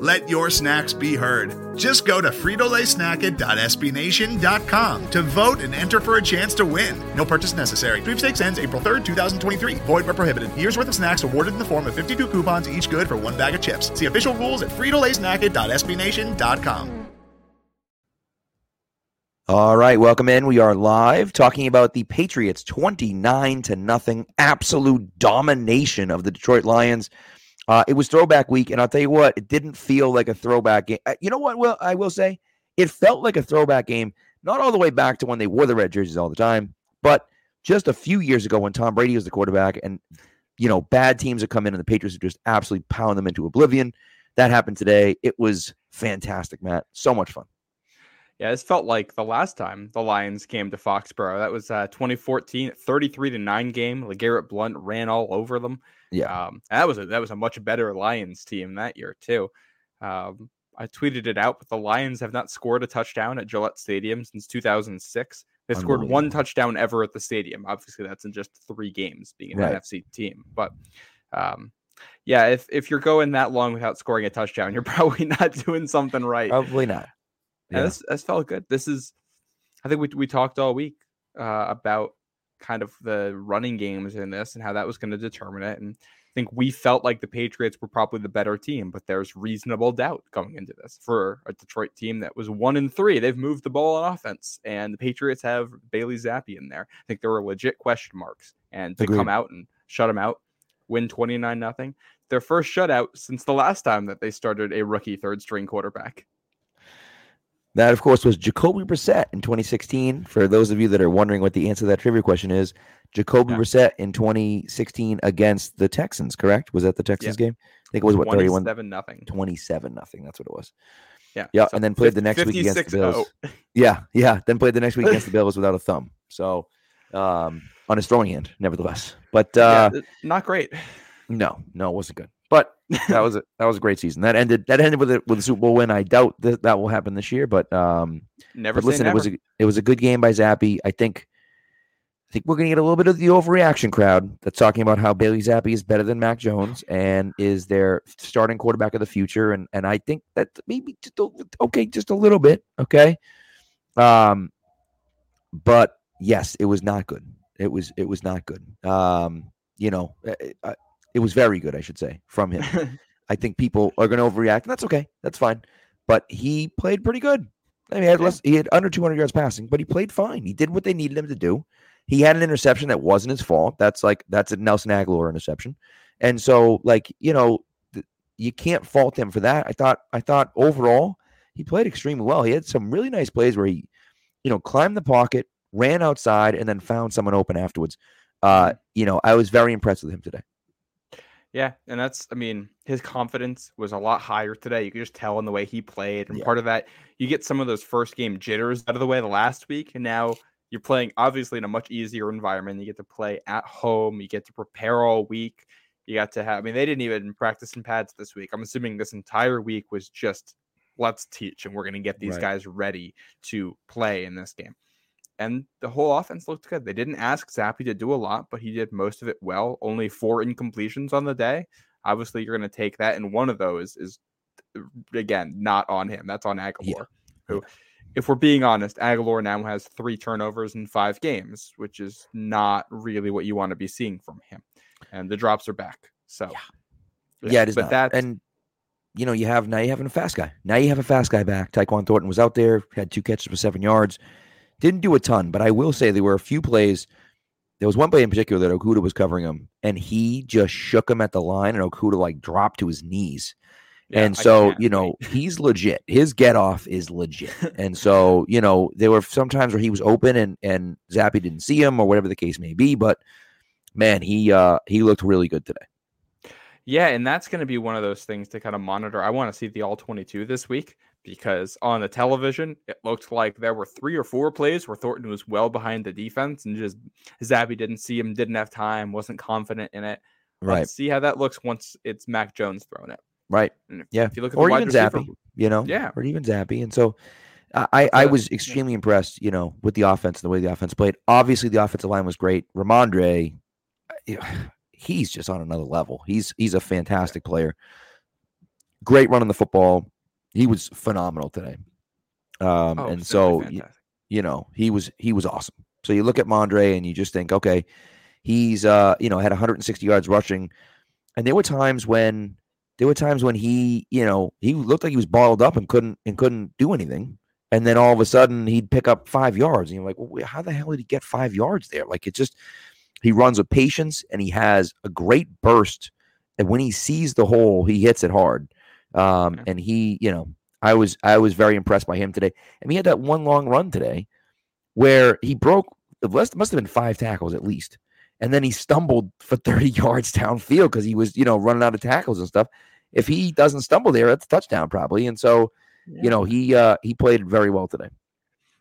Let your snacks be heard. Just go to fritolaysnacket.sbnation.com to vote and enter for a chance to win. No purchase necessary. Sweepstakes ends April 3rd, 2023. Void where prohibited. Year's worth of snacks awarded in the form of 52 coupons, each good for one bag of chips. See official rules at fritolaysnacket.sbnation.com. All right, welcome in. We are live talking about the Patriots 29 to nothing absolute domination of the Detroit Lions. Uh, it was throwback week, and I'll tell you what, it didn't feel like a throwback game. Uh, you know what? Well, I will say it felt like a throwback game, not all the way back to when they wore the red jerseys all the time, but just a few years ago when Tom Brady was the quarterback, and you know, bad teams have come in, and the Patriots have just absolutely pound them into oblivion. That happened today. It was fantastic, Matt. So much fun. Yeah, this felt like the last time the Lions came to Foxborough. That was uh, 2014, 33 to 9 game. LeGarrette Blunt ran all over them. Yeah. Um, that was a that was a much better Lions team that year, too. Um, I tweeted it out, but the Lions have not scored a touchdown at Gillette Stadium since 2006. They scored one touchdown ever at the stadium. Obviously, that's in just three games being an right. NFC team. But um, yeah, if if you're going that long without scoring a touchdown, you're probably not doing something right. Probably not. Yeah, this, this felt good. This is, I think we we talked all week uh, about kind of the running games in this and how that was going to determine it. And I think we felt like the Patriots were probably the better team, but there's reasonable doubt going into this for a Detroit team that was one in three. They've moved the ball on offense, and the Patriots have Bailey Zappe in there. I think there were legit question marks, and to Agreed. come out and shut them out, win twenty nine nothing, their first shutout since the last time that they started a rookie third string quarterback. That, of course, was Jacoby Brissett in 2016. For those of you that are wondering what the answer to that trivia question is, Jacoby yeah. Brissett in 2016 against the Texans, correct? Was that the Texans yeah. game? I think it was what 31 7 nothing. 27 nothing. That's what it was. Yeah. Yeah. So and then played the next week against the Bills. Yeah. Yeah. Then played the next week against the Bills without a thumb. So, um, on his throwing hand, nevertheless. But uh, yeah, not great. No, no, it wasn't good. That was a that was a great season. That ended that ended with a with a Super Bowl win. I doubt that that will happen this year, but um, never. But listen, never. it was a it was a good game by Zappe. I think I think we're going to get a little bit of the overreaction crowd that's talking about how Bailey Zappe is better than Mac Jones and is their starting quarterback of the future. And and I think that maybe just a, okay, just a little bit, okay. Um, but yes, it was not good. It was it was not good. Um, you know, I, it was very good, I should say, from him. I think people are going to overreact, and that's okay. That's fine. But he played pretty good. I mean, he had, less, he had under 200 yards passing, but he played fine. He did what they needed him to do. He had an interception that wasn't his fault. That's like that's a Nelson Agholor interception, and so like you know th- you can't fault him for that. I thought I thought overall he played extremely well. He had some really nice plays where he, you know, climbed the pocket, ran outside, and then found someone open afterwards. Uh, you know, I was very impressed with him today. Yeah, and that's I mean, his confidence was a lot higher today. You could just tell in the way he played. And yeah. part of that, you get some of those first game jitters out of the way the last week, and now you're playing obviously in a much easier environment. You get to play at home, you get to prepare all week. You got to have I mean, they didn't even practice in pads this week. I'm assuming this entire week was just let's teach and we're gonna get these right. guys ready to play in this game and the whole offense looked good. They didn't ask Zappe to do a lot, but he did most of it well. Only four incompletions on the day. Obviously, you're going to take that, and one of those is uh, again not on him. That's on Agholor, yeah. who, if we're being honest, Agholor now has three turnovers in five games, which is not really what you want to be seeing from him. And the drops are back. So yeah, yeah, yeah it is. But that and you know you have now you have a fast guy. Now you have a fast guy back. Tyquan Thornton was out there, had two catches for seven yards. Didn't do a ton, but I will say there were a few plays. There was one play in particular that Okudah was covering him, and he just shook him at the line, and Okudah like dropped to his knees. Yeah, and so, you know, he's legit. His get off is legit. and so, you know, there were some times where he was open and and Zappe didn't see him or whatever the case may be. But man, he uh he looked really good today. Yeah, and that's going to be one of those things to kind of monitor. I want to see the all 22 this week because on the television, it looked like there were three or four plays where Thornton was well behind the defense and just Zappe didn't see him, didn't have time, wasn't confident in it. Right. Let's see how that looks once it's Mac Jones throwing it. Right. If, Yeah. if you look at Or the wide even receiver, you know? Yeah. Or even Zappe. And so I, I, was extremely impressed, you know, with the offense and the way the offense played. Obviously, the offensive line was great. Rhamondre, he's just on another level. He's he's a fantastic player. Great running the football. He was phenomenal today. Um, oh, and so y- fantastic. you know he was he was awesome. So you look at Mondre and you just think, okay, he's uh you know had 160 yards rushing, and there were times when there were times when he you know he looked like he was balled up and couldn't and couldn't do anything, and then all of a sudden he'd pick up five yards, and you're like, well, how the hell did he get five yards there? Like it just he runs with patience and he has a great burst, and when he sees the hole, he hits it hard. Um, Yeah. and he you know I was I was very impressed by him today. And he had that one long run today where he broke it must, must have been five tackles at least. And then he stumbled for 30 yards downfield because he was, you know, running out of tackles and stuff. If he doesn't stumble there, that's a touchdown probably. And so, Yeah. you know, he uh he played very well today.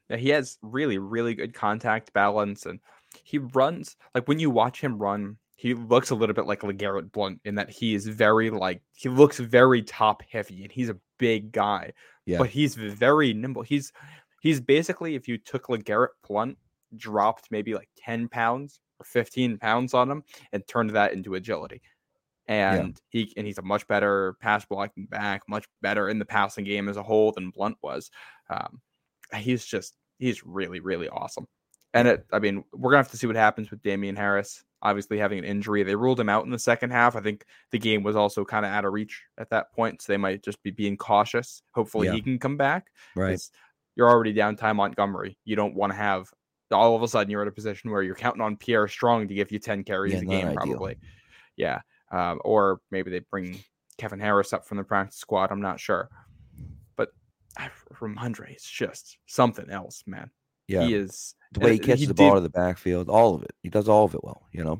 Yeah, he has really, really good contact balance, and he runs like when you watch him run, he looks a little bit like Legarrette Blunt in that he is very like he looks very top heavy, and he's a big guy, Yeah. but he's very nimble. He's he's basically if you took Legarrette Blunt, dropped maybe like ten pounds or fifteen pounds on him, and turned that into agility. And he and he's a much better pass blocking back, much better in the passing game as a whole than Blunt was. Um, he's just he's really really awesome and it i mean we're gonna have to see what happens with damien harris obviously having an injury. They ruled him out in the second half. I think the game was also kind of out of reach at that point so they might just be being cautious. Hopefully Yeah. he can come back Right, you're already down Ty montgomery. You don't want to have all of a sudden you're in a position where you're counting on pierre strong to give you 10 carries Yeah, a game ideal. probably. Yeah um, or maybe they bring kevin harris up from the practice squad i'm not sure. But rhamondre is just something else man. Yeah. he is the way he catches he the ball did- to the backfield, all of it. He does all of it well, you know.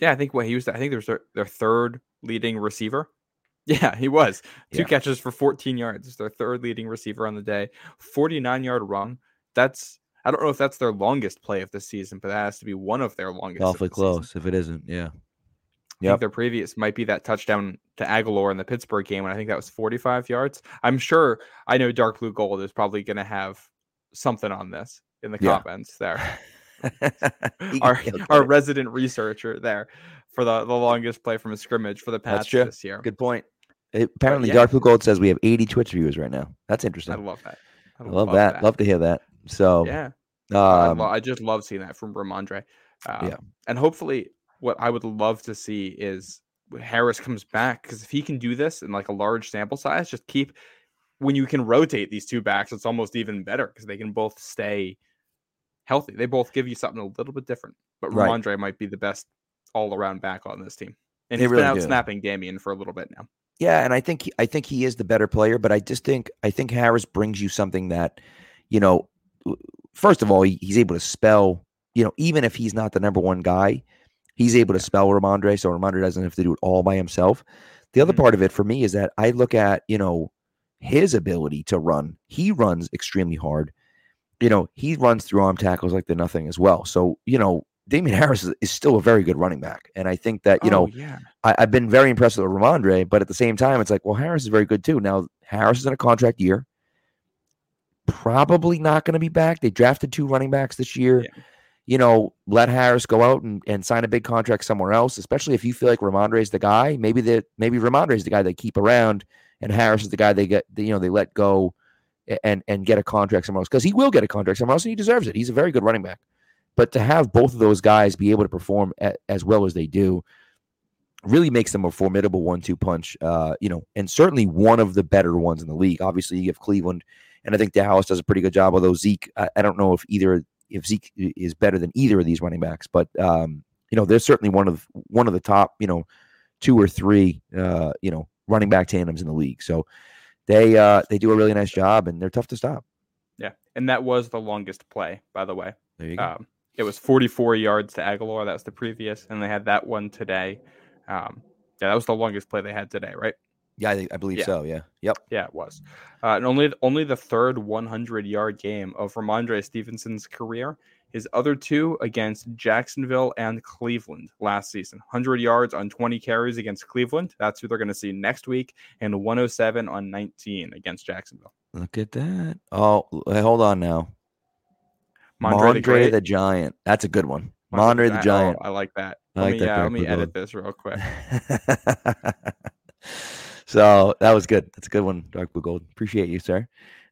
Yeah, I think what he was. I think there's their, their third leading receiver. Yeah, he was two Yeah. catches for 14 yards. It's their third leading receiver on the day, 49 yard run. That's I don't know if that's their longest play of the season, but that has to be one of their longest. Awfully the season. close if it isn't. Yeah. I Yep. think their previous might be that touchdown to Agholor in the Pittsburgh game, and I think that was 45 yards. I'm sure. I know Dark Blue Gold is probably going to have something on this in the Yeah. comments there. Our our resident researcher there for the, the longest play from a scrimmage for the Pats this year. Good point. It- apparently, yeah. Dark Blue Gold says we have 80 Twitch viewers right now. That's interesting. I love that. I love, that. Love to hear that. So, Yeah, I, um, I just love seeing that from Rhamondre. Um, Yeah. and hopefully, what I would love to see is Harris comes back because if he can do this in like a large sample size, just keep when you can rotate these two backs, it's almost even better because they can both stay healthy. They both give you something a little bit different. But Right. Rhamondre might be the best all around back on this team, and They he's really been out do. snapping Damien for a little bit now. Yeah, and I think I think he is the better player, but I just think I think Harris brings you something that, you know, first of all, he, he's able to spell, you know, even if he's not the number one guy, he's able to spell Rhamondre, so Rhamondre doesn't have to do it all by himself. The other Mhm. part of it for me is that I look at, you know, his ability to run. He runs extremely hard. You know, he runs through arm tackles like they're nothing as well. So, you know, Damien Harris is, is still a very good running back. And I think that, you oh, know, Oh, yeah, I, I've been very impressed with Rhamondre, but at the same time, it's like, well, Harris is very good too. Now, Harris is in a contract year. Probably not going to be back. They drafted two running backs this year. Yeah. You know, let Harris go out and, and sign a big contract somewhere else, especially if you feel like Rhamondre is the guy. Maybe that maybe Rhamondre is the guy they keep around, and Harris is the guy they get. You know, they let go and and get a contract somewhere else because he will get a contract somewhere else and he deserves it. He's a very good running back. But to have both of those guys be able to perform as well as they do, really makes them a formidable one-two punch. Uh, you know, and certainly one of the better ones in the league. Obviously, you have Cleveland, and I think Dallas does a pretty good job. Although Zeke, I, I don't know if either if Zeke is better than either of these running backs, but um, you know, they're certainly one of one of the top, you know, two or three, uh, you know, running back tandems in the league. So they uh, they do a really nice job, and they're tough to stop. yeah, and that was the longest play, by the way. There you go. Um, it was 44 yards to Agholor. That was the previous, and they had that one today. Um, Yeah, that was the longest play they had today, right? Yeah, I, I believe Yeah. so. Yeah. Yep. Yeah, it was. Uh, and only only the third 100 yard game of Rhamondre Stevenson's career. His other two against Jacksonville and Cleveland last season. 100 yards on 20 carries against Cleveland. That's who they're going to see next week. And 107 on 19 against Jacksonville. Look at that. Oh, hold on now. Mondre Mondre the the, Giant. That's a good one. Mondre Mondre the oh, Giant. I like that. I Let like me, that yeah, let me edit this real quick. so that was good. That's a good one, Dark Blue Gold. Appreciate you, sir.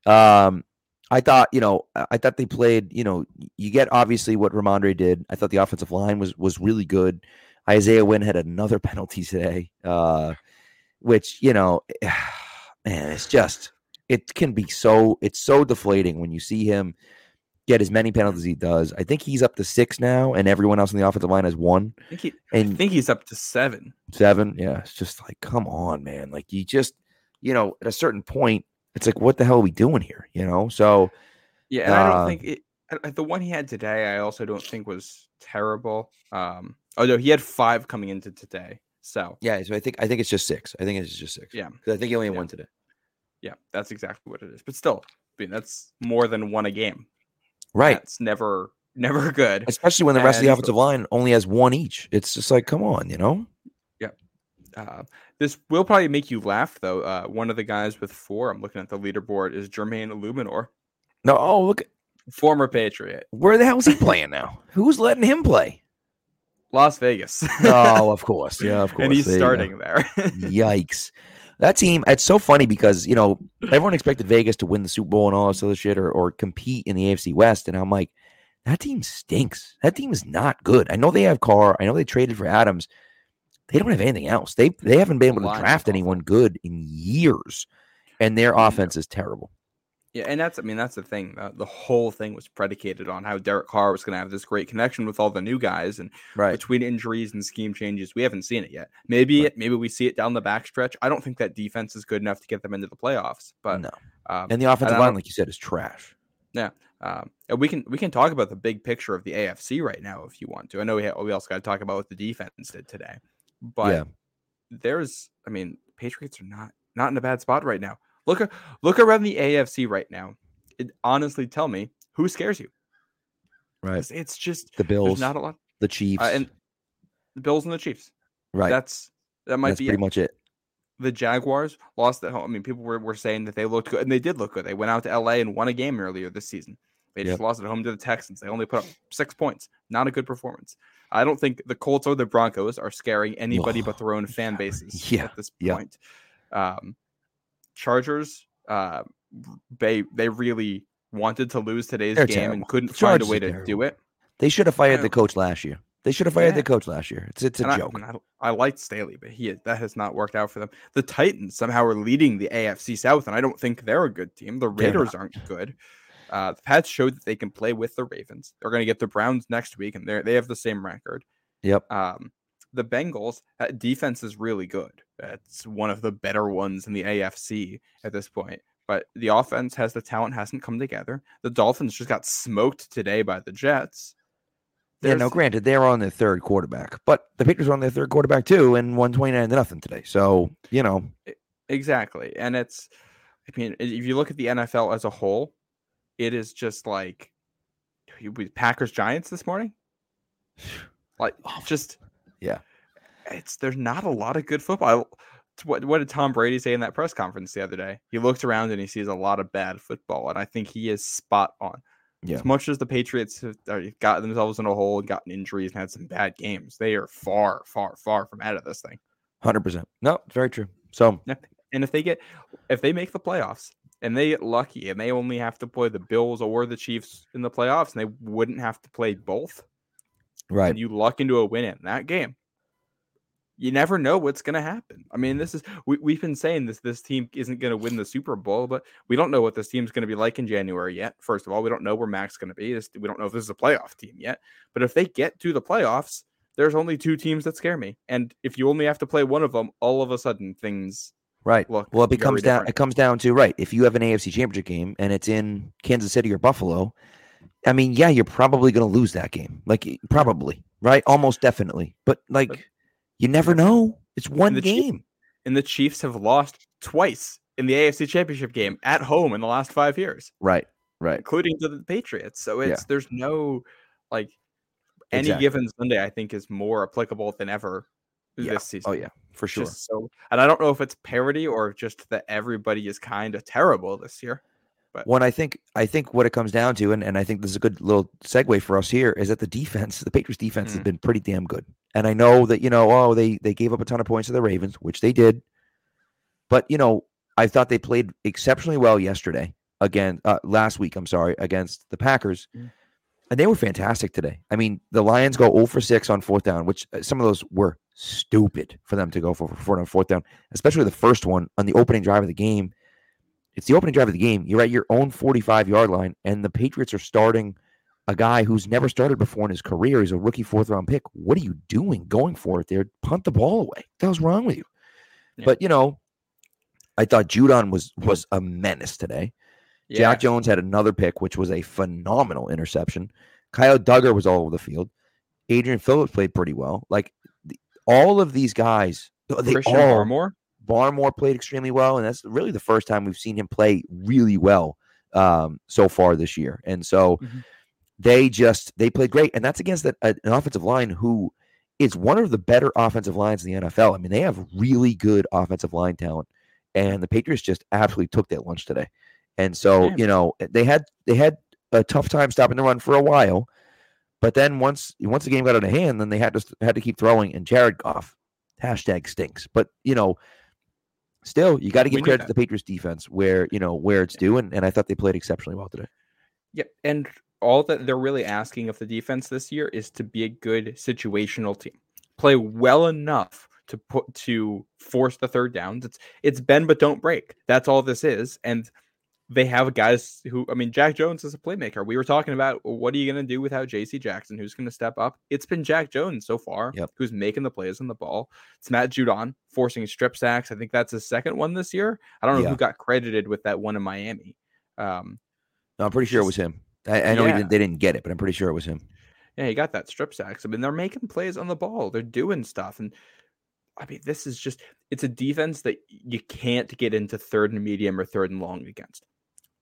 Um, I thought, you know, I thought they played, you know, you get obviously what Rhamondre did. I thought the offensive line was was really good. Isaiah Wynn had another penalty today, uh, which, you know, man, it's just it can be so it's so deflating when you see him get as many penalties as he does. I think he's up to six now, and everyone else in the offensive line has one I think, he, and I think he's up to seven. seven. Yeah, it's just like, come on, man. Like you just, you know, at a certain point, it's like, what the hell are we doing here? You know? So Yeah, and I don't Uh, think it. The one he had today, I also don't think was terrible. Um, no, he had five coming into today. So yeah, so I think I think it's just six. I think it's just six. Yeah. 'Cause I think he only had Yeah. one today. yeah, that's exactly what it is. But still, I mean, that's more than one a game. Right. That's never, never good. Especially when the rest of the And- offensive line only has one each. It's just like, come on, you know? Uh, this will probably make you laugh, though. Uh, one of the guys with four, I'm looking at the leaderboard, is Jermaine Eluemunor, No, oh look, former Patriot, where the hell is he playing now? Who's letting him play? Las Vegas. Oh, of course. Yeah, of course. and he's There starting there. Yikes. That team, it's so funny because, you know, everyone expected Vegas to win the Super Bowl and all this other shit or, or compete in the AFC West. And I'm like, that team stinks. That team is not good. I know they have Carr. I know they traded for Adams. They don't have anything else. They they haven't been able to draft anyone good in years. And their offense is terrible. Yeah, and that's I mean that's the thing. Uh, the whole thing was predicated on how Derek Carr was going to have this great connection with all the new guys, and Right. between injuries and scheme changes, we haven't seen it yet. Maybe Right. maybe we see it down the backstretch. I don't think that defense is good enough to get them into the playoffs, but no. um, And the offensive line, like you said, is trash. Yeah, um, and we can we can talk about the big picture of the AFC right now if you want to. I know we ha- we also got to talk about what the defense did today, but Yeah. there's I mean Patriots are not not in a bad spot right now. Look look around the AFC right now. It, honestly, tell me who scares you. Right. It's, just The Bills, not a lot. the Chiefs. Uh, and the Bills and the Chiefs. right. That's that might That's be pretty it. much it. the Jaguars lost at home. I mean, people were, were saying that they looked good, and they did look good. They went out to LA and won a game earlier this season. They just Yep. lost at home to the Texans. They only put up six points. Not a good performance. I don't think the Colts or the Broncos are scaring anybody but their own fan bases Yeah, at this yeah. point. Um, Chargers, uh, they they really wanted to lose today's They're game terrible. and couldn't The find a way to do it. They should have fired the coach last year. They should have fired Yeah. the coach last year. It's it's a And joke. and I, I liked Staley, but he that has not worked out for them. The Titans somehow are leading the AFC South, and I don't think they're a good team. The Raiders aren't good. Uh, the Pats showed that they can play with the Ravens. They're going to get the Browns next week, and they they have the same record. Yep. Um, the Bengals defense is really good. It's one of the better ones in the AFC at this point. But the offense has the talent, hasn't come together. The Dolphins just got smoked today by the Jets. Yeah, no, granted, they're on their third quarterback, but the Patriots were on their third quarterback too and won 29 to nothing today. So, you know, Exactly. And it's, I mean, if you look at the NFL as a whole, it is just like Packers Giants this morning. Like, Awful. just, Yeah. It's, there's not a lot of good football. What, what did Tom Brady say in that press conference the other day? He looks around and he sees a lot of bad football. And I think he is spot on. Yeah. As much as the Patriots have uh, got themselves in a hole and gotten injuries and had some bad games, they are far, far, far from out of this thing. 100%. No, it's very true. So, And if they get if they make the playoffs and they get lucky and they only have to play the Bills or the Chiefs in the playoffs and they wouldn't have to play both, right. and you luck into a win in that game, you never know what's going to happen. I mean, this is we, we've been saying this this team isn't going to win the Super Bowl, but we don't know what this team's going to be like in January yet. First of all, we don't know where Mac's going to be. This, we don't know if this is a playoff team yet. But if they get to the playoffs, there's only two teams that scare me, and if you only have to play one of them, all of a sudden things Right. look Well, it becomes down. different. It comes down to right. If you have an AFC Championship game and it's in Kansas City or Buffalo, I mean, yeah, you're probably going to lose that game. Like probably, right? Almost definitely. But like, But- you never know. It's one the game. Chiefs, and the Chiefs have lost twice in the AFC Championship game at home in the last five years. Right. Right. Including to the Patriots. So it's Yeah. there's no like any Exactly. given Sunday, I think, is more applicable than ever Yeah. this season. Oh yeah, for sure. Just so and I don't know if it's parody or just that everybody is kind of terrible this year. But when I think I think what it comes down to, and, and I think this is a good little segue for us here, is that the defense, the Patriots defense has Mm. been pretty damn good. And I know that, you know, oh, they they gave up a ton of points to the Ravens, which they did. But, you know, I thought they played exceptionally well yesterday again, uh, last week, I'm sorry, against the Packers. Mm. And they were fantastic today. I mean, the Lions go 0 for 6 on fourth down, which uh, some of those were stupid for them to go for, for on fourth down, especially the first one on the opening drive of the game. It's the opening drive of the game. You're at your own 45 yard line, and the Patriots are starting a guy who's never started before in his career. He's a rookie fourth round pick. What are you doing going for it there? Punt the ball away. What the hell's wrong with you? Yeah. But, you know, I thought Judon was was a menace today. Yeah. Jack Jones had another pick, which was a phenomenal interception. Kyle Dugger was all over the field. Adrian Phillips played pretty well. Like the, all of these guys, they Christian all Barmore. Barmore played extremely well, and that's really the first time we've seen him play really well um, so far this year. And so Mhm. they just they played great, and that's against a, an offensive line who is one of the better offensive lines in the NFL. I mean, they have really good offensive line talent, and the Patriots just absolutely took that lunch today. And so Yeah. you know eh, they had they had a tough time stopping the run for a while, but then once once the game got out of hand, then they had to had to keep throwing. And Jared Goff, hashtag stinks. But you know, still you got to give credit to the Patriots defense where you know where it's due, and, and I thought they played exceptionally well today. Yep. And all that they're really asking of the defense this year is to be a good situational team. Play well enough to put to force the third downs. It's it's bend but don't break. That's all this is. And they have guys who I mean Jack Jones is a playmaker. We were talking about what are you going to do without JC Jackson who's going to step up? It's been Jack Jones so far Yep. who's making the plays on the ball. It's Matt Judon forcing strip sacks. I think that's his second one this year. I don't know Yeah. who got credited with that one in Miami. Um No, I'm pretty sure it was him. I, I know he Yeah. didn't, they didn't get it, but I'm pretty sure it was him. Yeah, he got that strip sacks. I mean, they're making plays on the ball. They're doing stuff. And I mean, this is just it's a defense that you can't get into third and medium or third and long against.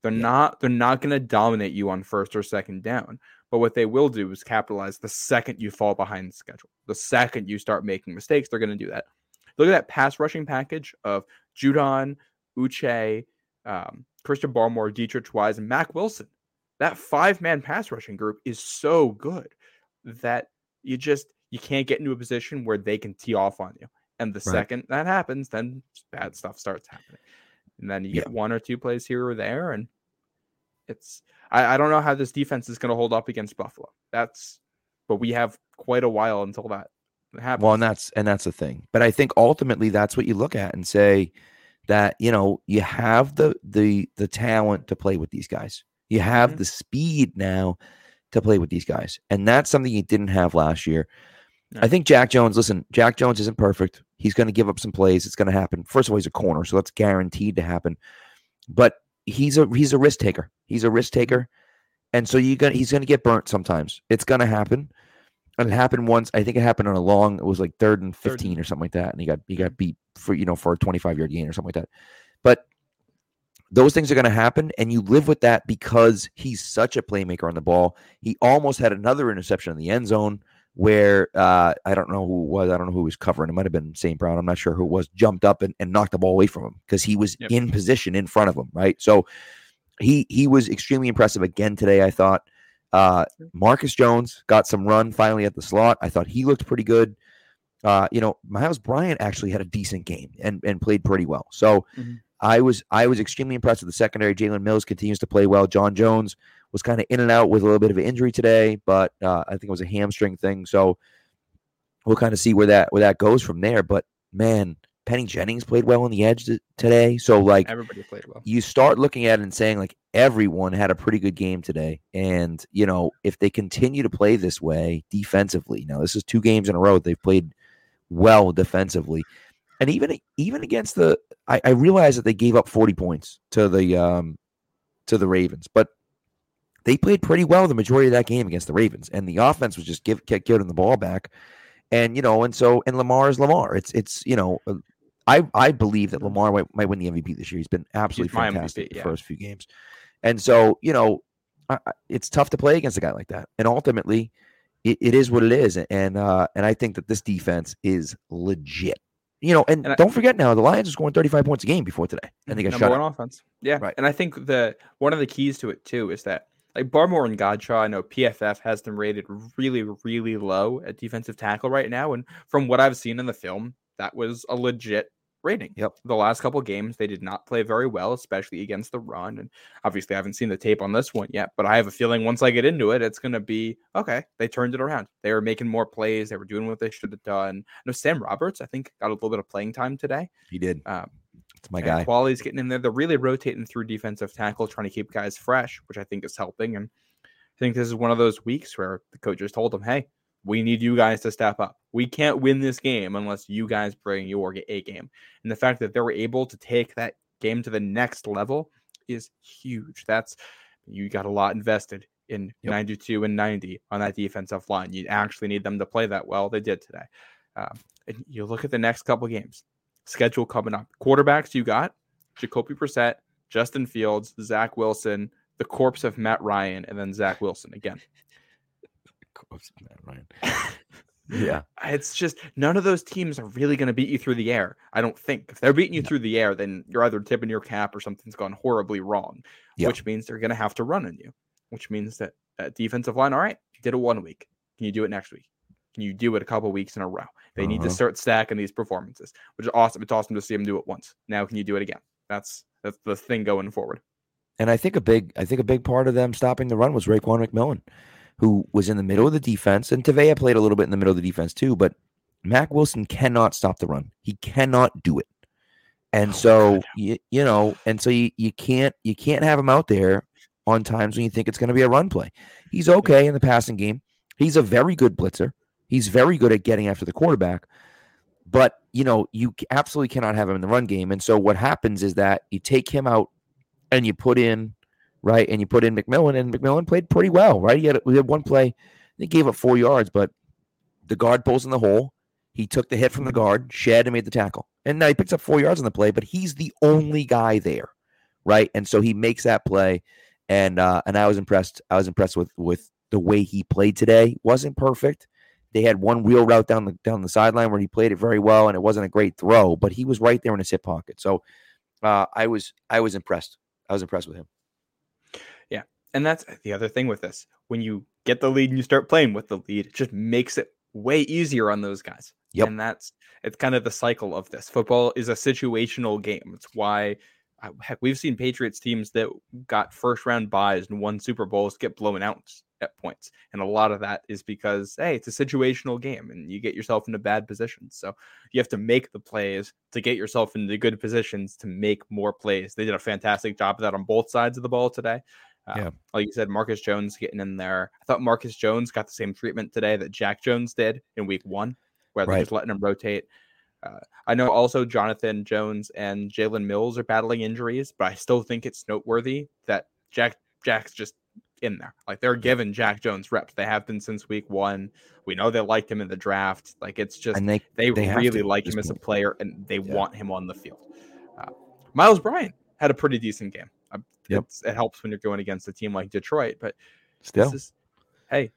They're Yeah. not they're not gonna dominate you on first or second down. But what they will do is capitalize the second you fall behind the schedule. The second you start making mistakes, they're gonna do that. Look at that pass rushing package of Judon, Uche, um, Christian Barmore, Deatrich Wise, and Mack Wilson that five man pass rushing group is so good that you just you can't get into a position where they can tee off on you. And the Right. second that happens, then bad stuff starts happening. And then you Yeah. get one or two plays here or there, and it's I, I don't know how this defense is going to hold up against Buffalo. That's but we have quite a while until that happens. Well, and that's and that's the thing. But I think ultimately that's what you look at and say that you know you have the the the talent to play with these guys. You have Mhm. the speed now to play with these guys, and that's something you didn't have last year. I think Jack Jones. Listen, Jack Jones isn't perfect. He's going to give up some plays. It's going to happen. First of all, he's a corner, so that's guaranteed to happen. But he's a he's a risk taker. He's a risk taker, and so you gonna he's going to get burnt sometimes. It's going to happen. And it happened once. I think it happened on a long. It was like third and Third fifteen or something like that, and he got he got mm-hmm. beat for you know for a twenty five yard gain or something like that. But those things are going to happen, and you live with that because he's such a playmaker on the ball. He almost had another interception in the end zone where uh, I don't know who it was. I don't know who was covering. It might have been St. Brown. I'm not sure who it was. Jumped up and, and knocked the ball away from him because he was Yep. in position in front of him. Right. So he he was extremely impressive again today. I thought. Uh, Marcus Jones got some run finally at the slot. I thought he looked pretty good. Uh, you know, Myles Bryant actually had a decent game and, and played pretty well. So Mhm. I was I was extremely impressed with the secondary. Jalen Mills continues to play well. John Jones was kind of in and out with a little bit of an injury today, but uh, I think it was a hamstring thing. So we'll kind of see where that where that goes from there. But man, Penny Jennings played well on the edge t- today. So like Everybody played well. you start looking at it and saying like everyone had a pretty good game today and you know if they continue to play this way defensively now this is two games in a row they've played well defensively and even even against the I, I realize that they gave up 40 points to the um to the ravens but they played pretty well the majority of that game against the ravens and the offense was just give kept giving the ball back And you know, and so and Lamar is Lamar. It's it's you know, uh, I I believe that Lamar might, might win the MVP this year. He's been absolutely MVP, fantastic yeah. the first few games, and so you know, I, I- it's tough to play against a guy like that. And ultimately, it, it is what it is. And uh, and I think that this defense is legit. You know, and, And don't forget now, the Lions are scoring 35 points a game before today, and they got number shut one out. offense. Yeah, Right. And I think the one of the keys to it too is that like Barmore and Godchaux, I know PFF has them rated really, really low at defensive tackle right now. And from what I've seen in the film, that was a legit rating. Yep. The last couple games, they did not play very well, especially against the run. And obviously, I haven't seen the tape on this one yet, but I have a feeling once I get into it, it's going to be okay. They turned it around. They were making more plays. They were doing what they should have done. No, Sam Roberts, I think, got a little bit of playing time today. He did. Um, It's my and guy. Quality's getting in there. They're really rotating through defensive tackle, trying to keep guys fresh, which I think is helping. And I think this is one of those weeks where the coaches told them, "Hey, we need you guys to step up. We can't win this game unless you guys bring your A game." And the fact that they were able to take that game to the next level is huge. That's you got a lot invested in Yep. 92 and 90 on that defensive line. You actually need them to play that well. They did today. Um, and you look at the next couple games schedule coming up. Quarterbacks you got Jacoby Brissett, Justin Fields, Zach Wilson, the corpse of Matt Ryan, and then Zach Wilson again. yeah. It's just none of those teams are really going to beat you through the air. I don't think. If they're beating you through the air, then you're either tipping your cap or something's gone horribly wrong, Yeah. which means they're going to have to run on you, which means that that defensive line, all right, did it one week. Can you do it next week? You do it a couple weeks in a row? They need to Uh-huh. start stacking these performances, which is awesome. It's awesome to see them do it once. Now, can you do it again? That's that's the thing going forward. And I think a big, I think a big part of them stopping the run was Raekwon McMillan, who was in the middle of the defense, and Tavai played a little bit in the middle of the defense too. But Mack Wilson cannot stop the run; he cannot do it. And Oh, so you, you know, and so you, you can't you can't have him out there on times when you think it's going to be a run play. He's okay in the passing game. He's a very good blitzer. He's very good at getting after the quarterback. But you know, you absolutely cannot have him in the run game. And so what happens is that you take him out and you put in right, and you put in McMillan, and McMillan played pretty well, right? He had we had one play, he gave up four yards, but the guard pulls in the hole. He took the hit from the guard, shed, and made the tackle. And now he picks up four yards on the play, but he's the only guy there, right? And so he makes that play, and uh, and I was impressed. I was impressed with with the way he played today. wasn't perfect. They had one wheel route down the down the sideline where he played it very well, and it wasn't a great throw, but he was right there in his hip pocket. So uh, I was I was impressed. I was impressed with him. Yeah, and that's the other thing with this. When you get the lead and you start playing with the lead, it just makes it way easier on those guys. Yep. And that's it's kind of the cycle of this. Football is a situational game. It's why uh, heck, we've seen Patriots teams that got first round buys and won Super Bowls get blown out at points. And a lot of that is because hey, it's a situational game and you get yourself into bad positions. So you have to make the plays to get yourself into good positions to make more plays. They did a fantastic job of that on both sides of the ball today. Uh, Yeah. Like you said, Marcus Jones getting in there. I thought Marcus Jones got the same treatment today that Jack Jones did in week one, where they're Right. just letting him rotate. Uh, I know also Jonathan Jones and Jalen Mills are battling injuries, but I still think it's noteworthy that Jack Jack's just in there. Like they're giving Jack Jones reps. They have been since week one. We know they liked him in the draft. Like it's just And they they, they really like him as a player and they Yeah. want him on the field. Uh, Myles Bryant had a pretty decent game. Uh, Yep. it helps when you're going against a team like Detroit, but still this is hey,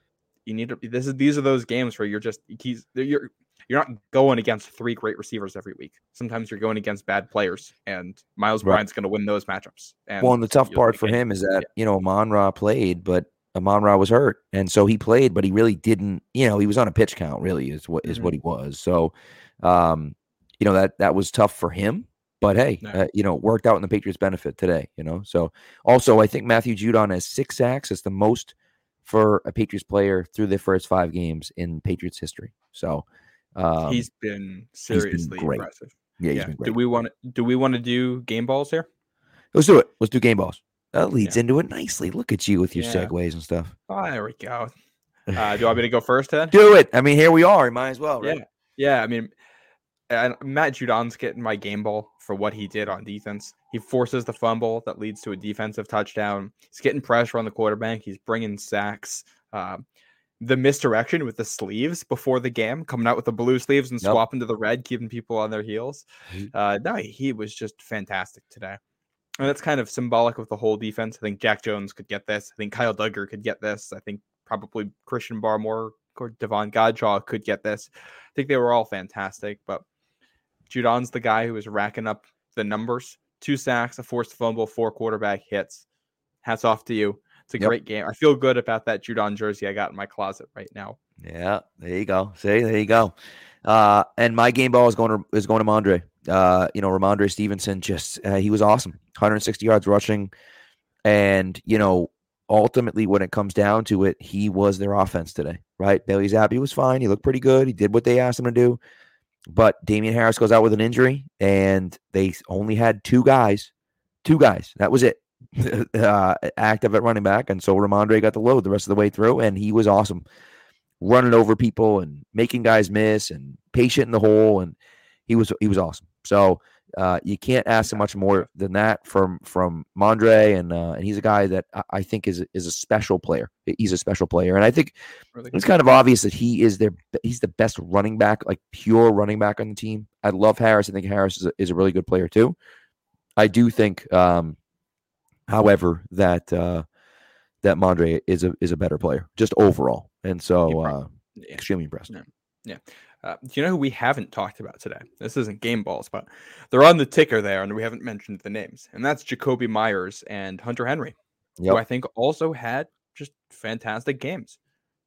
you need to. This is these are those games where you're just he's you're you're not going against three great receivers every week. Sometimes you're going against bad players, and Myles Right. Bryant's going to win those matchups. And well, and the tough part for him is that you know Amon Ra played, but Amon Ra was hurt, and so he played, but he really didn't. You know, he was on a pitch count. Really, is what is Mhm. what he was. So, um, you know that that was tough for him. But hey, Yeah. uh, you know, it worked out in the Patriots' benefit today. You know, so also I think Matthew Judon has six sacks. It's the most for a Patriots player through the first five games in Patriots history. So, um, he's been seriously great. impressive. yeah, he's Yeah. been great. Do we want to do we want to do game balls here? Let's do it. Let's do game balls. That leads Yeah. into it nicely. Look at you with your Yeah. segues and stuff. Oh, there we go. Uh, do you want me to go first, Ted? Do it. I mean, here we are. We might as well, right? Yeah, yeah. I mean, and Matt Judon's getting my game ball for what he did on defense. He forces the fumble that leads to a defensive touchdown. He's getting pressure on the quarterback. He's bringing sacks. Um, the misdirection with the sleeves before the game, coming out with the blue sleeves and Yep. swapping to the red, keeping people on their heels. Uh, no, he was just fantastic today. And that's kind of symbolic of the whole defense. I think Jack Jones could get this. I think Kyle Dugger could get this. I think probably Christian Barmore or Davon Godchaux could get this. I think they were all fantastic, but Judon's the guy who was racking up the numbers two sacks, a forced fumble, four quarterback hits. Hats off to you. It's a Yep. great game. I feel good about that Judon jersey I got in my closet right now. Yeah, there you go. See, there you go. Uh, and my game ball is going to is going to Mondre. Uh, you know, Rhamondre Stevenson just uh, he was awesome. 160 yards rushing, and you know, ultimately when it comes down to it, he was their offense today. Right? Bailey Zappe was fine. He looked pretty good. He did what they asked him to do. But Damien Harris goes out with an injury, and they only had two guys, two guys. That was it. uh, active at running back, and so Rhamondre got the load the rest of the way through, and he was awesome running over people and making guys miss and patient in the hole and he was he was awesome. So uh, you can't ask much more than that from from Mondre and uh, and he's a guy that I, I think is is a special player. He's a special player, and I think Really it's kind of obvious that he is their he's the best running back, like pure running back on the team. I love Harris. I think Harris is a, is a really good player too. I do think, um, however, that uh, that Mondre is a is a better player just overall, and so uh, Yeah. extremely impressed. Uh, do you know who we haven't talked about today? This isn't game balls, but they're on the ticker there, and we haven't mentioned the names. And that's Jakobi Meyers and Hunter Henry, Yep. who I think also had just fantastic games.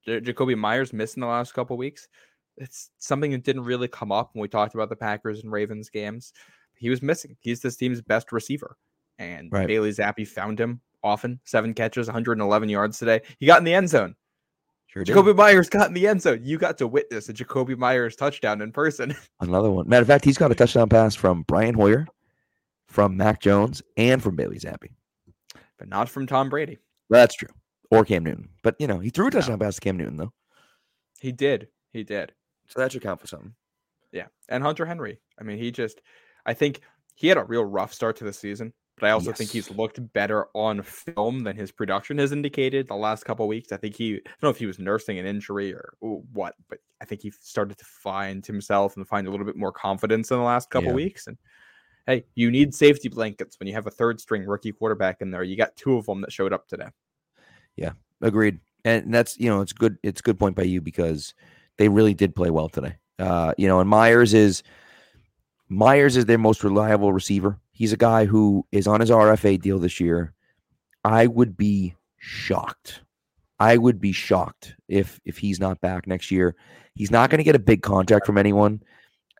J- Jakobi Meyers missed in the last couple weeks. It's something that didn't really come up when we talked about the Packers and Ravens games. He was missing. He's this team's best receiver, and Right. Bailey Zappe found him often. Seven catches, 111 yards today. He got in the end zone. Sure did. Jakobi Meyers got in the end zone. You got to witness a Jakobi Meyers touchdown in person. Another one. Matter of fact, he's got a touchdown pass from Brian Hoyer, from Mac Jones, and from Bailey Zappe. but not from Tom Brady. That's true. Or Cam Newton. But you know, he threw a touchdown pass to Cam Newton though. He did. He did. So that should count for something. Yeah. And Hunter Henry. I mean, he just, I think he had a real rough start to the season, but I also think he's looked better on film than his production has indicated the last couple of weeks. I think he, I don't know if he was nursing an injury or what, but I think he started to find himself and find a little bit more confidence in the last couple Yeah. weeks. And hey, you need safety blankets when you have a third string rookie quarterback in there. You got two of them that showed up today. Yeah, agreed. And that's you know, it's good it's a good point by you because they really did play well today. Uh, you know, and Meyers is Meyers is their most reliable receiver. He's a guy who is on his RFA deal this year. I would be shocked. I would be shocked if if he's not back next year. He's not going to get a big contract from anyone,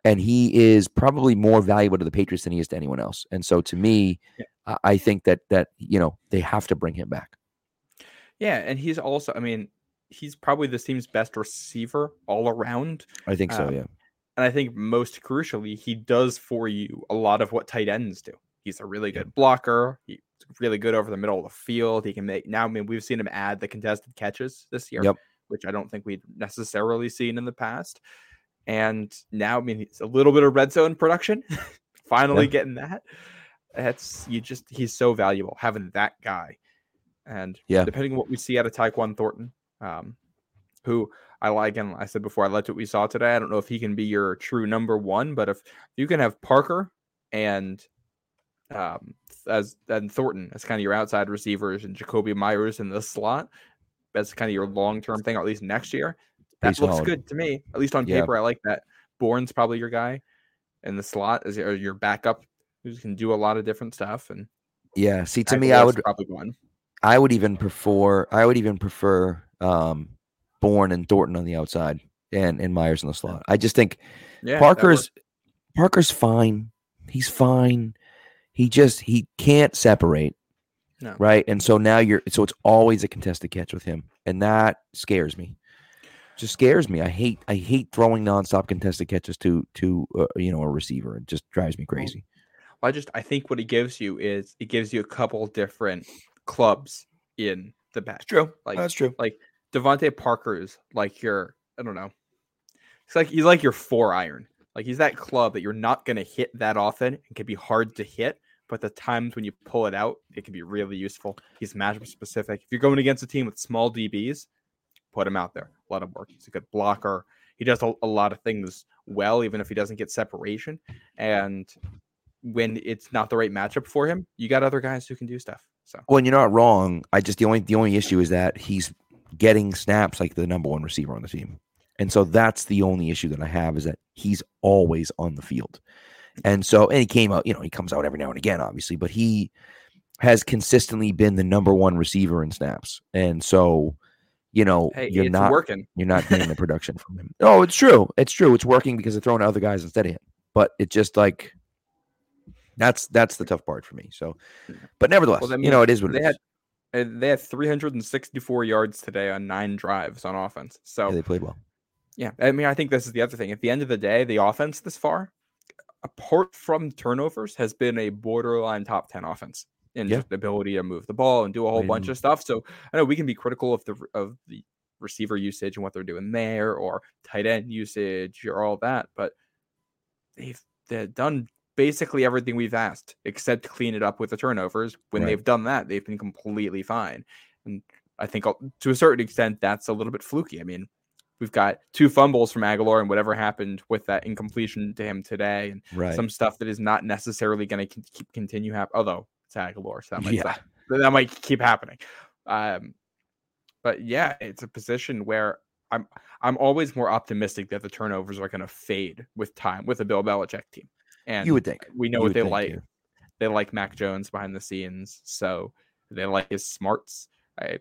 and he is probably more valuable to the Patriots than he is to anyone else. And so, to me, Yeah. I, think that that you know they have to bring him back. Yeah, and he's also, I mean, he's probably the team's best receiver all around. I think so. Um, yeah. And I think most crucially, he does for you a lot of what tight ends do. He's a really good blocker. He's really good over the middle of the field. He can make now. I mean, we've seen him add the contested catches this year, Yep. which I don't think we'd necessarily seen in the past. And now, I mean, it's a little bit of red zone production. Finally Yeah. getting that. That's you just he's so valuable having that guy. And Yeah. depending on what we see out of Tyquan Thornton, um, who I like, and I said before, I liked what we saw today. I don't know if he can be your true number one, but if you can have Parker and um as and Thornton as kind of your outside receivers and Jakobi Meyers in the slot, that's kind of your long term thing, or at least next year. That Pretty looks solid. good to me. At least on Yeah. paper, I like that. Bourne's probably your guy in the slot as your, backup who can do a lot of different stuff. And Yeah. See, to me, I would probably one. I would even prefer I would even prefer um Bourne and Thornton on the outside and and Meyers in the slot. I just think Yeah, Parker's. Parker's fine. He's fine. He just he can't separate. No. Right. And so now you're so it's always a contested catch with him. And that scares me. Just scares me. I hate I hate throwing nonstop contested catches to to uh, you know a receiver. It just drives me crazy. I just I think what it gives you is it gives you a couple different clubs in the back. true. Like that's true. like DeVante Parker's like your I don't know. It's like he's like your four iron. Like he's that club that you're not gonna hit that often and can be hard to hit, but the times when you pull it out, it can be really useful. He's matchup specific. If you're going against a team with small DBs, put him out there, let him work. He's a good blocker. He does a, a lot of things well, even if he doesn't get separation. And when it's not the right matchup for him, you got other guys who can do stuff. So Well, and you're not wrong. I just the only the only issue is that he's getting snaps like the number one receiver on the team. And so that's the only issue that I have is that he's always on the field. And so and he came out, you know, he comes out every now and again, obviously, but he has consistently been the number one receiver in snaps. And so, you know, hey, you're not working. you're not getting the production from him. Oh, it's true. It's true. It's working because they're throwing other guys instead of him. But it just like that's that's the tough part for me. So, mm-hmm. but nevertheless, Well, you know, it is what they it had- is. And they had 364 yards today on nine drives on offense. So Yeah, they played well. Yeah, I mean, I think this is the other thing. At the end of the day, the offense this far, apart from turnovers, has been a borderline top ten offense in Yeah. just the ability to move the ball and do a whole I bunch mean- of stuff. So I know we can be critical of the of the receiver usage and what they're doing there, or tight end usage, or all that, but they've they've done basically everything we've asked except clean it up with the turnovers. When Right. they've done that, they've been completely fine. And I think uh, to a certain extent that's a little bit fluky. I mean, we've got two fumbles from Agholor and whatever happened with that incompletion to him today, and Right. some stuff that is not necessarily going to keep continue happen. Although it's Agholor, so that might Yeah. that that might keep happening. Um, but yeah, it's a position where I'm I'm always more optimistic that the turnovers are going to fade with time with a Bill Belichick team. And you would think. we know you what they like. They like Mac Jones behind the scenes, so they like his smarts. I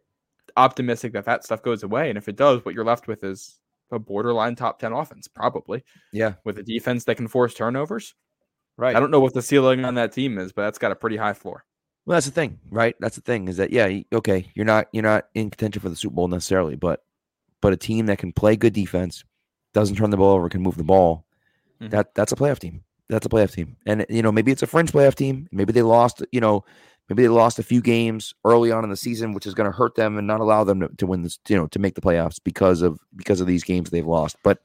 optimistic that that stuff goes away, and if it does, what you're left with is a borderline top ten offense, probably Yeah. with a defense that can force turnovers. Right. I don't know what the ceiling on that team is, but that's got a pretty high floor. Well, that's the thing, right? That's the thing is that yeah, okay, you're not you're not in contention for the Super Bowl necessarily, but but a team that can play good defense, doesn't turn the ball over, can move the ball, Mhm. that that's a playoff team. That's a playoff team, and you know maybe it's a fringe playoff team. Maybe they lost, you know, maybe they lost a few games early on in the season, which is going to hurt them and not allow them to, to win this, you know, to make the playoffs because of because of these games they've lost. But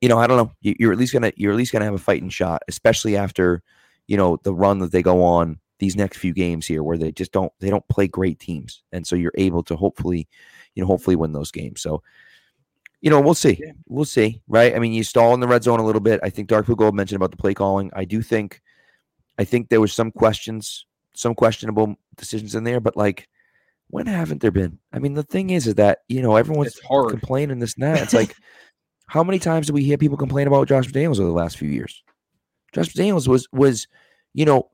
you know, I don't know. You, you're at least gonna you're at least gonna have a fighting shot, especially after you know the run that they go on these next few games here, where they just don't they don't play great teams, and so you're able to hopefully, you know, hopefully win those games. So. You know, we'll see. Yeah. We'll see, right? I mean, you stall in the red zone a little bit. I think Dark Blue Gold mentioned about the play calling. I do think, I think there was some questions, some questionable decisions in there, but like, when haven't there been? I mean, the thing is, is that you know everyone's complaining this and that. It's like, how many times do we hear people complain about Josh McDaniels over the last few years? Josh McDaniels was was, you know,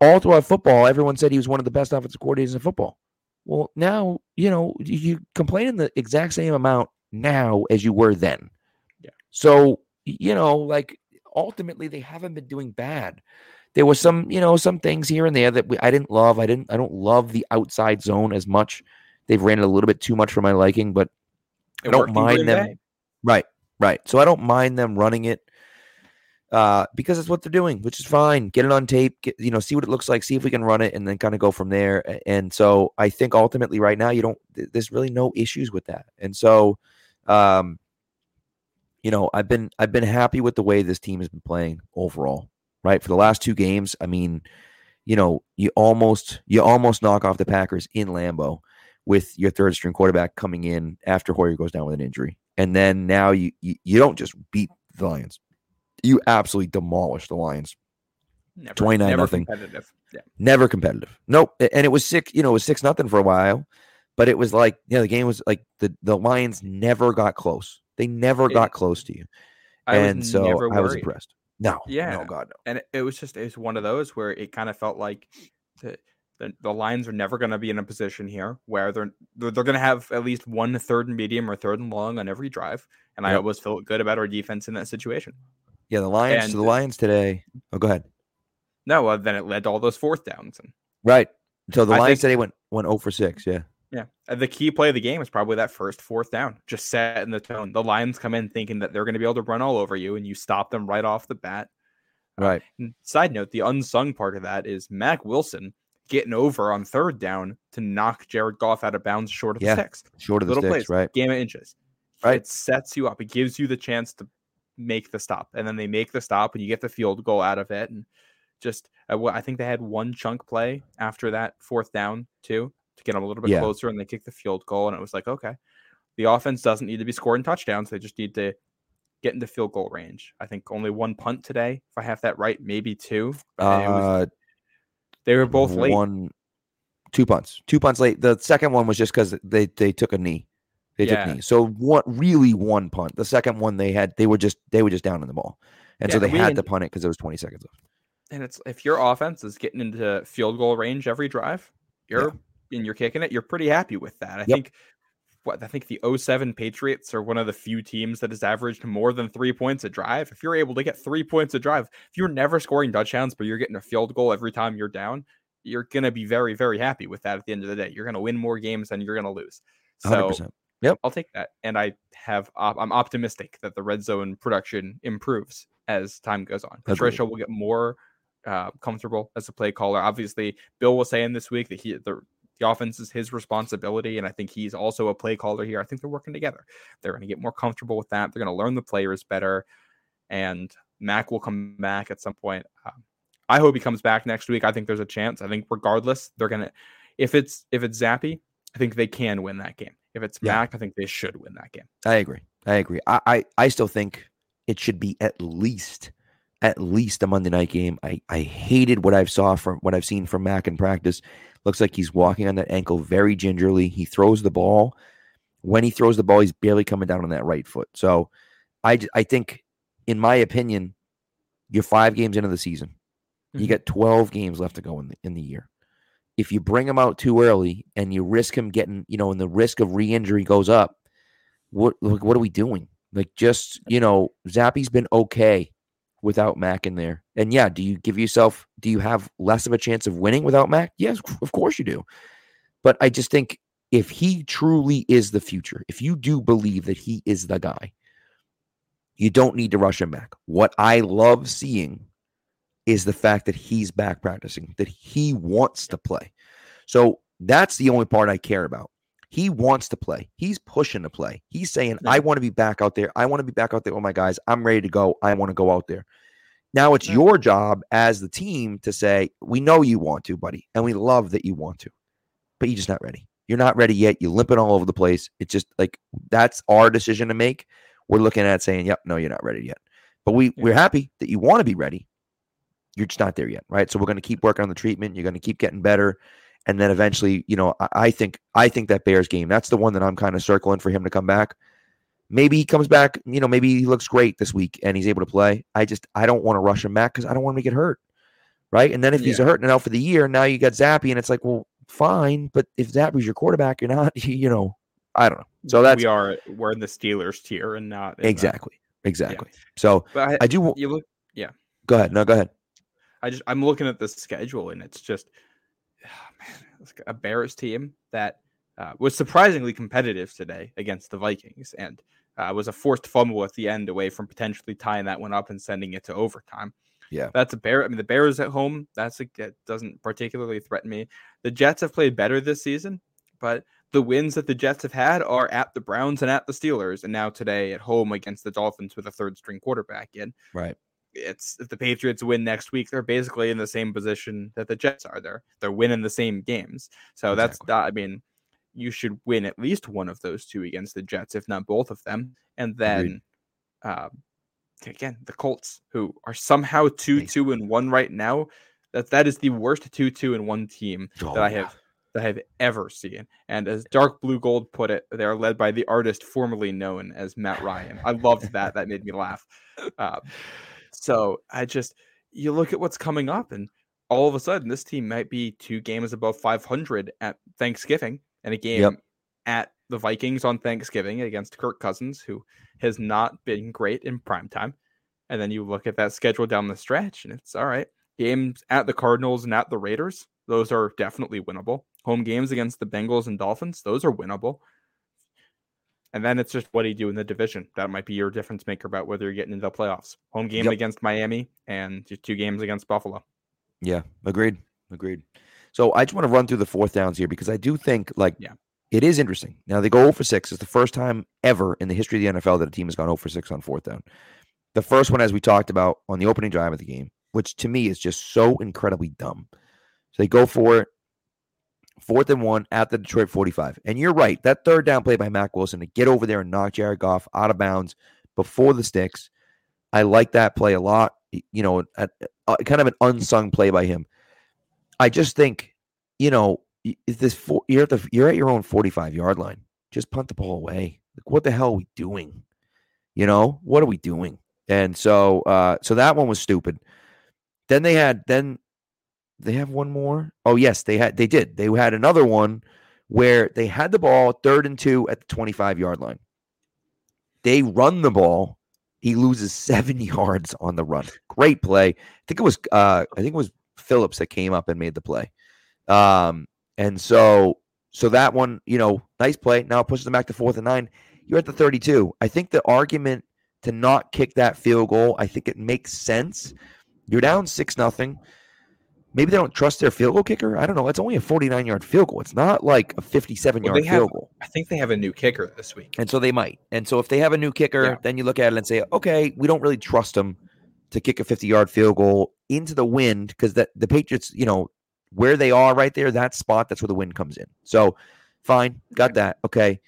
all throughout football, everyone said he was one of the best offensive coordinators in football. Well, now you know you complain the exact same amount now as you were then. Yeah. So you know, like ultimately, they haven't been doing bad. There was some, you know, some things here and there that we, I didn't love. I didn't. I don't love the outside zone as much. They've ran it a little bit too much for my liking, but I don't mind them. Bay. Right, right. So I don't mind them running it uh, because it's what they're doing, which is fine. Get it on tape, get, you know, see what it looks like, see if we can run it, and then kind of go from there. And so I think ultimately, right now, you don't. There's really no issues with that. And so, um, you know, I've been I've been happy with the way this team has been playing overall. Right for the last two games, I mean, you know, you almost you almost knock off the Packers in Lambeau with your third string quarterback coming in after Hoyer goes down with an injury. And then now you you, you don't just beat the Lions. You absolutely demolish the Lions. Never, 29 never nothing. competitive. Yeah. Never competitive. Nope. And it was six, you know, it was six nothing for a while, but it was like, yeah, the game was like the, the Lions never got close. They never It- got close to you. I and so I was impressed. No. Yeah. No, God, no. and it, it was just it was one of those where it kind of felt like the the, the Lions are never going to be in a position here where they're they're, they're going to have at least one third and medium or third and long on every drive, and I always felt good about our defense in that situation. Yeah, the Lions to the Lions today. Oh, go ahead. No, well, then it led to all those fourth downs, and Right. So the I Lions think- today went went 0 for 6. Yeah. Yeah, the key play of the game is probably that first fourth down, just setting the tone. The Lions come in thinking that they're going to be able to run all over you, and you stop them right off the bat. Uh, Right. And side note, the unsung part of that is Mack Wilson getting over on third down to knock Jared Goff out of bounds short of Yeah. the six. Short of the Little sticks, plays, right? Game of inches. Right. It sets you up. It gives you the chance to make the stop. And then they make the stop and you get the field goal out of it. And just, uh, I think they had one chunk play after that fourth down, too, to get them a little bit Yeah. closer. And they kick the field goal. And it was like, okay, the offense doesn't need to be scoring touchdowns. They just need to get into field goal range. I think only one punt today, if I have that right, maybe two. Uh, they were both late. One, two punts, two punts late. The second one was just because they they took a knee. They Yeah. took knee. So what? Really, one punt. The second one they had, they were just they were just down in the ball, and so they had to punt it because there was twenty seconds left. And it's if your offense is getting into field goal range every drive, you're and you're kicking it, you're pretty happy with that. I Yep. think what I think the 07 Patriots are one of the few teams that has averaged more than three points a drive. If you're able to get three points a drive, if you're never scoring touchdowns, but you're getting a field goal every time you're down, you're gonna be very, very happy with that at the end of the day. You're gonna win more games than you're gonna lose. Hundred So yep, I'll take that. And I have op- I'm optimistic that the red zone production improves as time goes on. Patricia will get more uh, comfortable as a play caller. Obviously, Bill was saying this week that he the the offense is his responsibility, and I think he's also a play caller here. I think they're working together. They're going to get more comfortable with that. They're going to learn the players better, and Mac will come back at some point. Um, I hope he comes back next week. I think there's a chance. I think regardless, they're gonna if it's if it's Zappe, I think they can win that game. If it's Yeah. Mac, I think they should win that game. I agree. I agree. I, I I still think it should be at least at least a Monday night game. I I hated what I've saw from what I've seen from Mac in practice. Looks like he's walking on that ankle very gingerly. He throws the ball. When he throws the ball, he's barely coming down on that right foot. So I I think, in my opinion, you're five games into the season. You Mhm. got 12 games left to go in the, in the year. If you bring him out too early and you risk him getting, you know, and the risk of re-injury goes up, what like, what are we doing? Like just, you know, Zappe's been okay without Mac in there. And yeah, do you give yourself do you have less of a chance of winning without Mac? Yes, of course you do. But I just think if he truly is the future, if you do believe that he is the guy, you don't need to rush him back. What I love seeing is the fact that he's back practicing, that he wants to play. So that's the only part I care about. He wants to play. He's pushing to play. He's saying. I want to be back out there. I want to be back out there with my guys. I'm ready to go. I want to go out there. Now it's your job as the team to say, We know you want to, buddy, and we love that you want to, but you're just not ready. You're not ready yet. You're limping all over the place. It's just like that's our decision to make. We're looking at saying, Yep, no, you're not ready yet. But we, Yeah. we're happy that you want to be ready. You're just not there yet, right? So we're going to keep working on the treatment. You're going to keep getting better and then eventually, you know, I, I think I think that Bears game that's the one that I'm kind of circling for him to come back. Maybe he comes back, you know, maybe he looks great this week and he's able to play. I just I don't want to rush him back because I don't want him to get hurt, right? And then if he's hurt and out for the year, now you got Zappe, and it's like, well, fine, but if Zappe's your quarterback, you're not, you know, I don't know. So that's we are we're in the Steelers tier and not exactly, exactly. So But I, I do. you look yeah. Go ahead, no, go ahead. I just I'm looking at the schedule and it's just a Bears team that uh, was surprisingly competitive today against the Vikings and uh, was a forced fumble at the end away from potentially tying that one up and sending it to overtime. Yeah. that's a bear. I mean, the Bears at home. That's a that doesn't particularly threaten me. The Jets have played better this season, but the wins that the Jets have had are at the Browns and at the Steelers, and now today at home against the Dolphins with a third string quarterback in Right. It's if the Patriots win next week, they're basically in the same position that the Jets are. They're they're winning the same games. So that's Exactly. not, I mean, you should win at least one of those two against the Jets, if not both of them. And then uh, again, the Colts, who are somehow two Nice. two and one right now. That that is the worst two two and one team Oh, that I have that I have ever seen. And as Dark Blue Gold put it, they are led by the artist formerly known as Matt Ryan. I loved that. That made me laugh. Uh, so I just you look at what's coming up, and all of a sudden, this team might be two games above 500 at Thanksgiving, and a game Yep. at the Vikings on Thanksgiving against Kirk Cousins, who has not been great in prime time. And then you look at that schedule down the stretch, and it's all right. Games at the Cardinals and at the Raiders, those are definitely winnable. Home games against the Bengals and Dolphins, those are winnable. And then it's just what do you do in the division? That might be your difference maker about whether you're getting into the playoffs. Home game Yep. against Miami and just two games against Buffalo. Yeah, agreed. Agreed. So I just want to run through the fourth downs here because I do think like Yeah. it is interesting. Now they go 0 for 6. It's the first time ever in the history of the NFL that a team has gone 0 for 6 on fourth down. The first one, as we talked about on the opening drive of the game, which to me is just so incredibly dumb. So they go for it. Fourth and one at the Detroit 45. And you're right. That third down play by Mack Wilson to get over there and knock Jared Goff out of bounds before the sticks. I like that play a lot. You know, a, kind of an unsung play by him. I just think, you know, is this four, you're at the you're at your own 45 yard line. Just punt the ball away. Like, what the hell are we doing? You know, what are we doing? And so, uh, so that one was stupid. Then they had then they have one more. Oh yes, they had they did. They had another one where they had the ball third and two at the 25 yard line. They run the ball. He loses seven yards on the run. Great play. I think it was uh, I think it was Phillips that came up and made the play. Um, and so so that one, you know, nice play. Now it pushes them back to fourth and nine. You're at the 32. I think the argument to not kick that field goal, I think it makes sense. You're down six nothing. Maybe they don't trust their field goal kicker. I don't know. It's only a 49 yard field goal. It's not like a 57 yard well, field have, goal. I think they have a new kicker this week. And so they might. And so if they have a new kicker, yeah. then you look at it and say, okay, we don't really trust them to kick a 50 yard field goal into the wind because that the Patriots, you know, where they are right there, that spot, that's where the wind comes in. So fine, got that. Okay.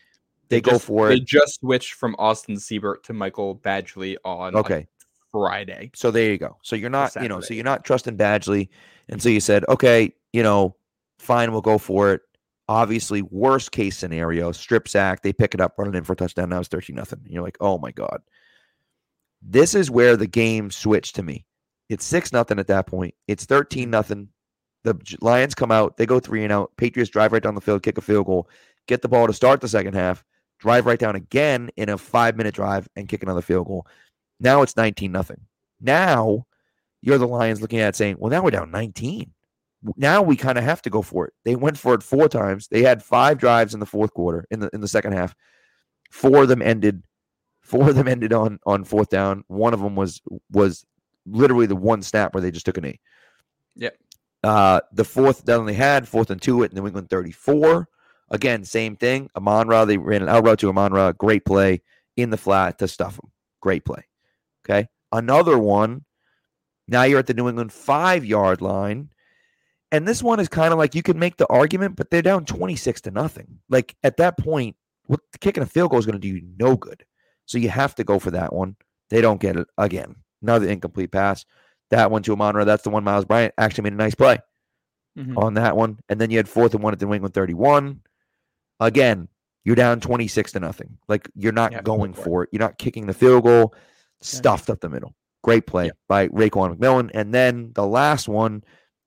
They, they go just, for it. They just switched from Austin Seibert to Michael Badgley on okay. Like Friday. So there you go. So you're not, you know, so you're not trusting Badgley. And so you said, okay, you know, fine, we'll go for it. Obviously, worst case scenario, strip sack, they pick it up, run it in for a touchdown. Now it's 13 nothing. You're like, oh my God. This is where the game switched to me. It's six nothing at that point. It's 13 nothing. The Lions come out, they go three and out. Patriots drive right down the field, kick a field goal, get the ball to start the second half, drive right down again in a five minute drive and kick another field goal. Now it's 19 nothing. Now you're the Lions looking at saying, well, now we're down 19. Now we kind of have to go for it. They went for it four times. They had five drives in the fourth quarter, in the in the second half. Four of them ended, four of them ended on on fourth down. One of them was was literally the one snap where they just took a knee. Yep. Uh, the fourth down they had, fourth and two at New England 34. Again, same thing. Amon-Ra, they ran an out route to Amon-Ra. Great play in the flat to stuff him. Great play. Okay. Another one now you're at the New England five yard line. And this one is kind of like you can make the argument, but they're down 26 to nothing. Like at that point, what kicking a field goal is going to do you no good. So you have to go for that one. They don't get it again. Another incomplete pass. That one to Amon-Ra. That's the one Myles Bryant actually made a nice play mm-hmm. on that one. And then you had fourth and one at the New England 31. Again, you're down 26 to nothing. Like you're not yeah, going for it. You're not kicking the field goal, stuffed up the middle. Great play by Raekwon McMillan. And then the last one,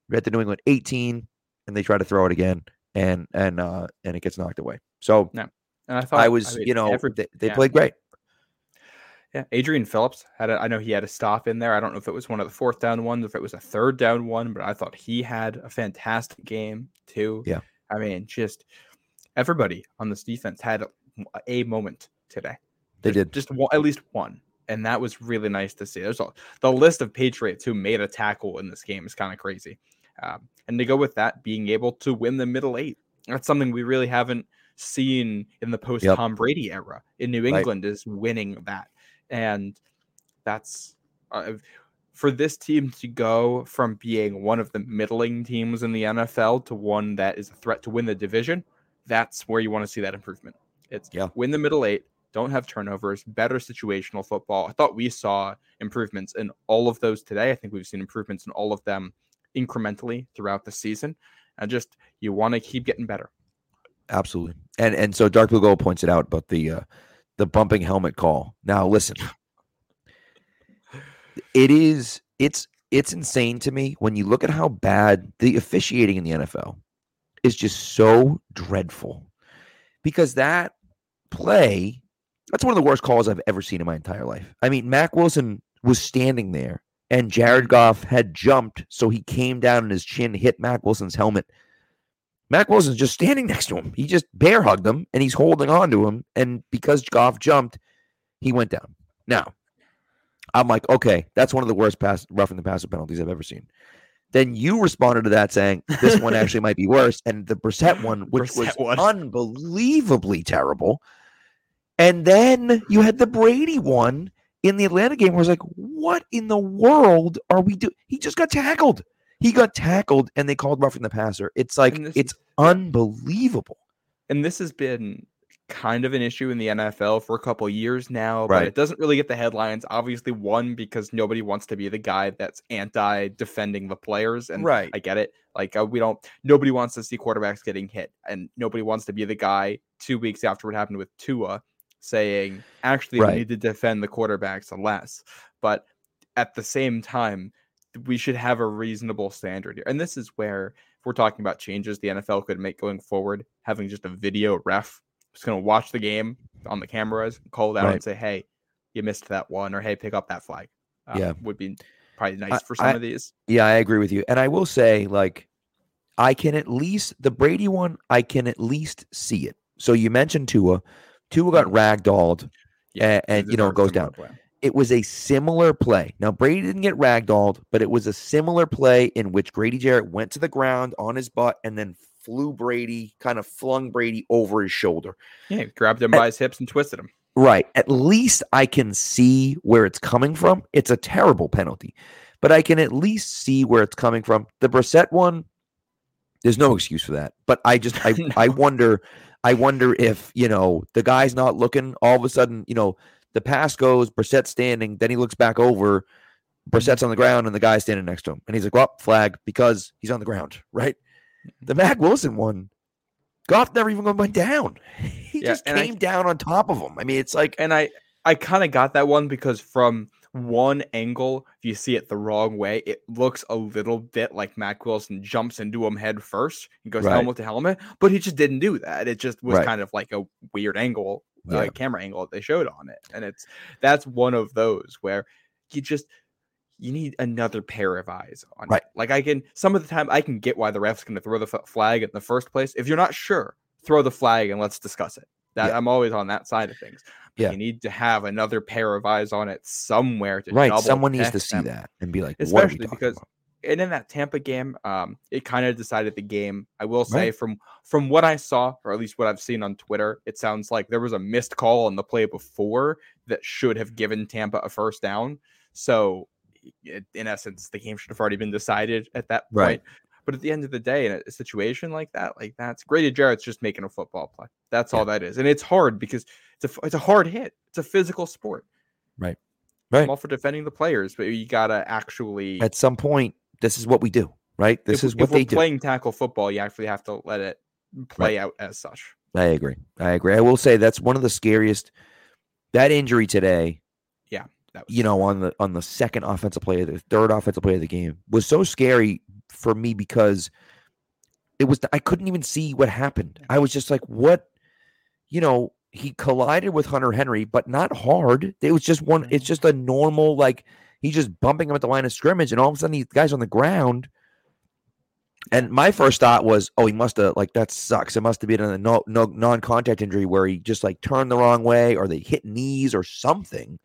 we at the New England 18, and they try to throw it again, and and uh and it gets knocked away. So no. and I thought I was, I mean, you know, every, they, they yeah. played great. Yeah, Adrian Phillips had. A, I know he had a stop in there. I don't know if it was one of the fourth down ones, if it was a third down one, but I thought he had a fantastic game too. Yeah, I mean, just everybody on this defense had a, a moment today. They did just one, at least one and that was really nice to see. There's a, the list of Patriots who made a tackle in this game is kind of crazy, um, and to go with that, being able to win the middle eight, that's something we really haven't seen in the post Tom yep. Brady era. In New England, right. is winning that, and that's. Uh, for this team to go from being one of the middling teams in the NFL to one that is a threat to win the division, that's where you want to see that improvement. It's yeah. win the middle eight, don't have turnovers, better situational football. I thought we saw improvements in all of those today. I think we've seen improvements in all of them incrementally throughout the season. And just you want to keep getting better. Absolutely. And and so Dark Blue Gold points it out about the uh the bumping helmet call. Now listen. It is it's it's insane to me when you look at how bad the officiating in the NFL is just so dreadful. Because that play that's one of the worst calls I've ever seen in my entire life. I mean, Mack Wilson was standing there and Jared Goff had jumped, so he came down and his chin hit Mack Wilson's helmet. Mack Wilson's just standing next to him. He just bear hugged him and he's holding on to him. And because Goff jumped, he went down. Now, I'm like, okay, that's one of the worst pass roughing the passer penalties I've ever seen. Then you responded to that saying this one actually might be worse. And the Brissett one, which Brissett was one. unbelievably terrible. And then you had the Brady one in the Atlanta game where it's like, what in the world are we doing? He just got tackled. He got tackled and they called roughing the passer. It's like it's unbelievable. And this has been kind of an issue in the NFL for a couple years now, Right. but it doesn't really get the headlines. Obviously, one because nobody wants to be the guy that's anti defending the players, and Right. I get it. Like uh, we don't, nobody wants to see quarterbacks getting hit, and nobody wants to be the guy two weeks after what happened with Tua saying, actually, Right. we need to defend the quarterbacks less. But at the same time, we should have a reasonable standard here. And this is where, if we're talking about changes the NFL could make going forward, having just a video ref just going to watch the game on the cameras, call it out Right. and say, hey, you missed that one, or hey, pick up that flag. uh, Yeah. Would be probably nice I- for some I- of these. Yeah, I agree with you. And I will say, like, I can at least the Brady one, I can at least see it. So you mentioned Tua. Tua got ragdolled. Yeah. and, it you know, goes down. play. It was a similar play. Now Brady didn't get ragdolled, but it was a similar play in which Grady Jarrett went to the ground on his butt and then flew Brady, kind of flung Brady over his shoulder. Yeah, grabbed him And- by his hips and twisted him. Right. At least I can see where it's coming from. It's a terrible penalty, but I can at least see where it's coming from. The Brissett one, there's no excuse for that. But I just I I wonder I wonder if you know the guy's not looking. All of a sudden, you know, the pass goes Brissett standing, then he looks back over. Brissett's on the ground and the guy's standing next to him, and he's like, "Well, flag because he's on the ground." Right. The mm-hmm. Mack Wilson one, Goff never even went down. He Yeah, just and I- came down on top of him. I mean, it's like And I I kind of got that one because from one angle, if you see it the wrong way, it looks a little bit like Mack Wilson jumps into him head first and goes Right. helmet to helmet, but he just didn't do that. It just was Right. kind of like a weird angle, uh, Yeah. camera angle that they showed on it, and it's that's one of those where you just you need another pair of eyes on Right. it. Like I can some of the time I can get why the ref's going to throw the f- flag in the first place. If you're not sure, throw the flag and let's discuss it. That Yeah. I'm always on that side of things. Yeah. You need to have another pair of eyes on it somewhere to right. Someone needs to see them. that and be like, what are we Especially because about? And in that Tampa game, um, it kind of decided the game. I will say Right. from from what I saw, or at least what I've seen on Twitter, it sounds like there was a missed call on the play before that should have given Tampa a first down. So, it, in essence, the game should have already been decided at that point. Right. But at the end of the day, in a, situation like that, like that's Grady Jarrett's just making a football play. That's all that is, and it's hard because it's a it's a hard hit. It's a physical sport. Right. I'm Right. all for defending the players, but you gotta actually. At some point, this is what we do, right? This if, is if what we're they do. playing tackle football, you actually have to let it play out as such. I agree. I agree. I will say that's one of the scariest. That injury today, Yeah, That was you know, on the on the second offensive play, the third offensive play of the game, was so scary for me because it was I couldn't even see what happened. I was just like, what, you know, he collided with Hunter Henry, but not hard. It was just one. It's mm-hmm. just a normal like he's just bumping him at the line of scrimmage, and all of a sudden, the guy's on the ground. And my first thought was, oh, he must have like that sucks. It must have been a no, no non-contact injury where he just like turned the wrong way, or they hit knees or something.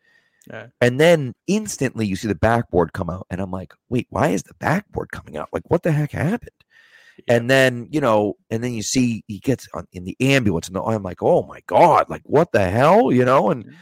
Yeah. And then instantly you see the backboard come out, and I'm like, wait, why is the backboard coming out? Like, what the heck happened? Yeah. And then you know, and then you see he gets on, in the ambulance, and I'm like, oh my god, like what the hell, you know? And Mhm.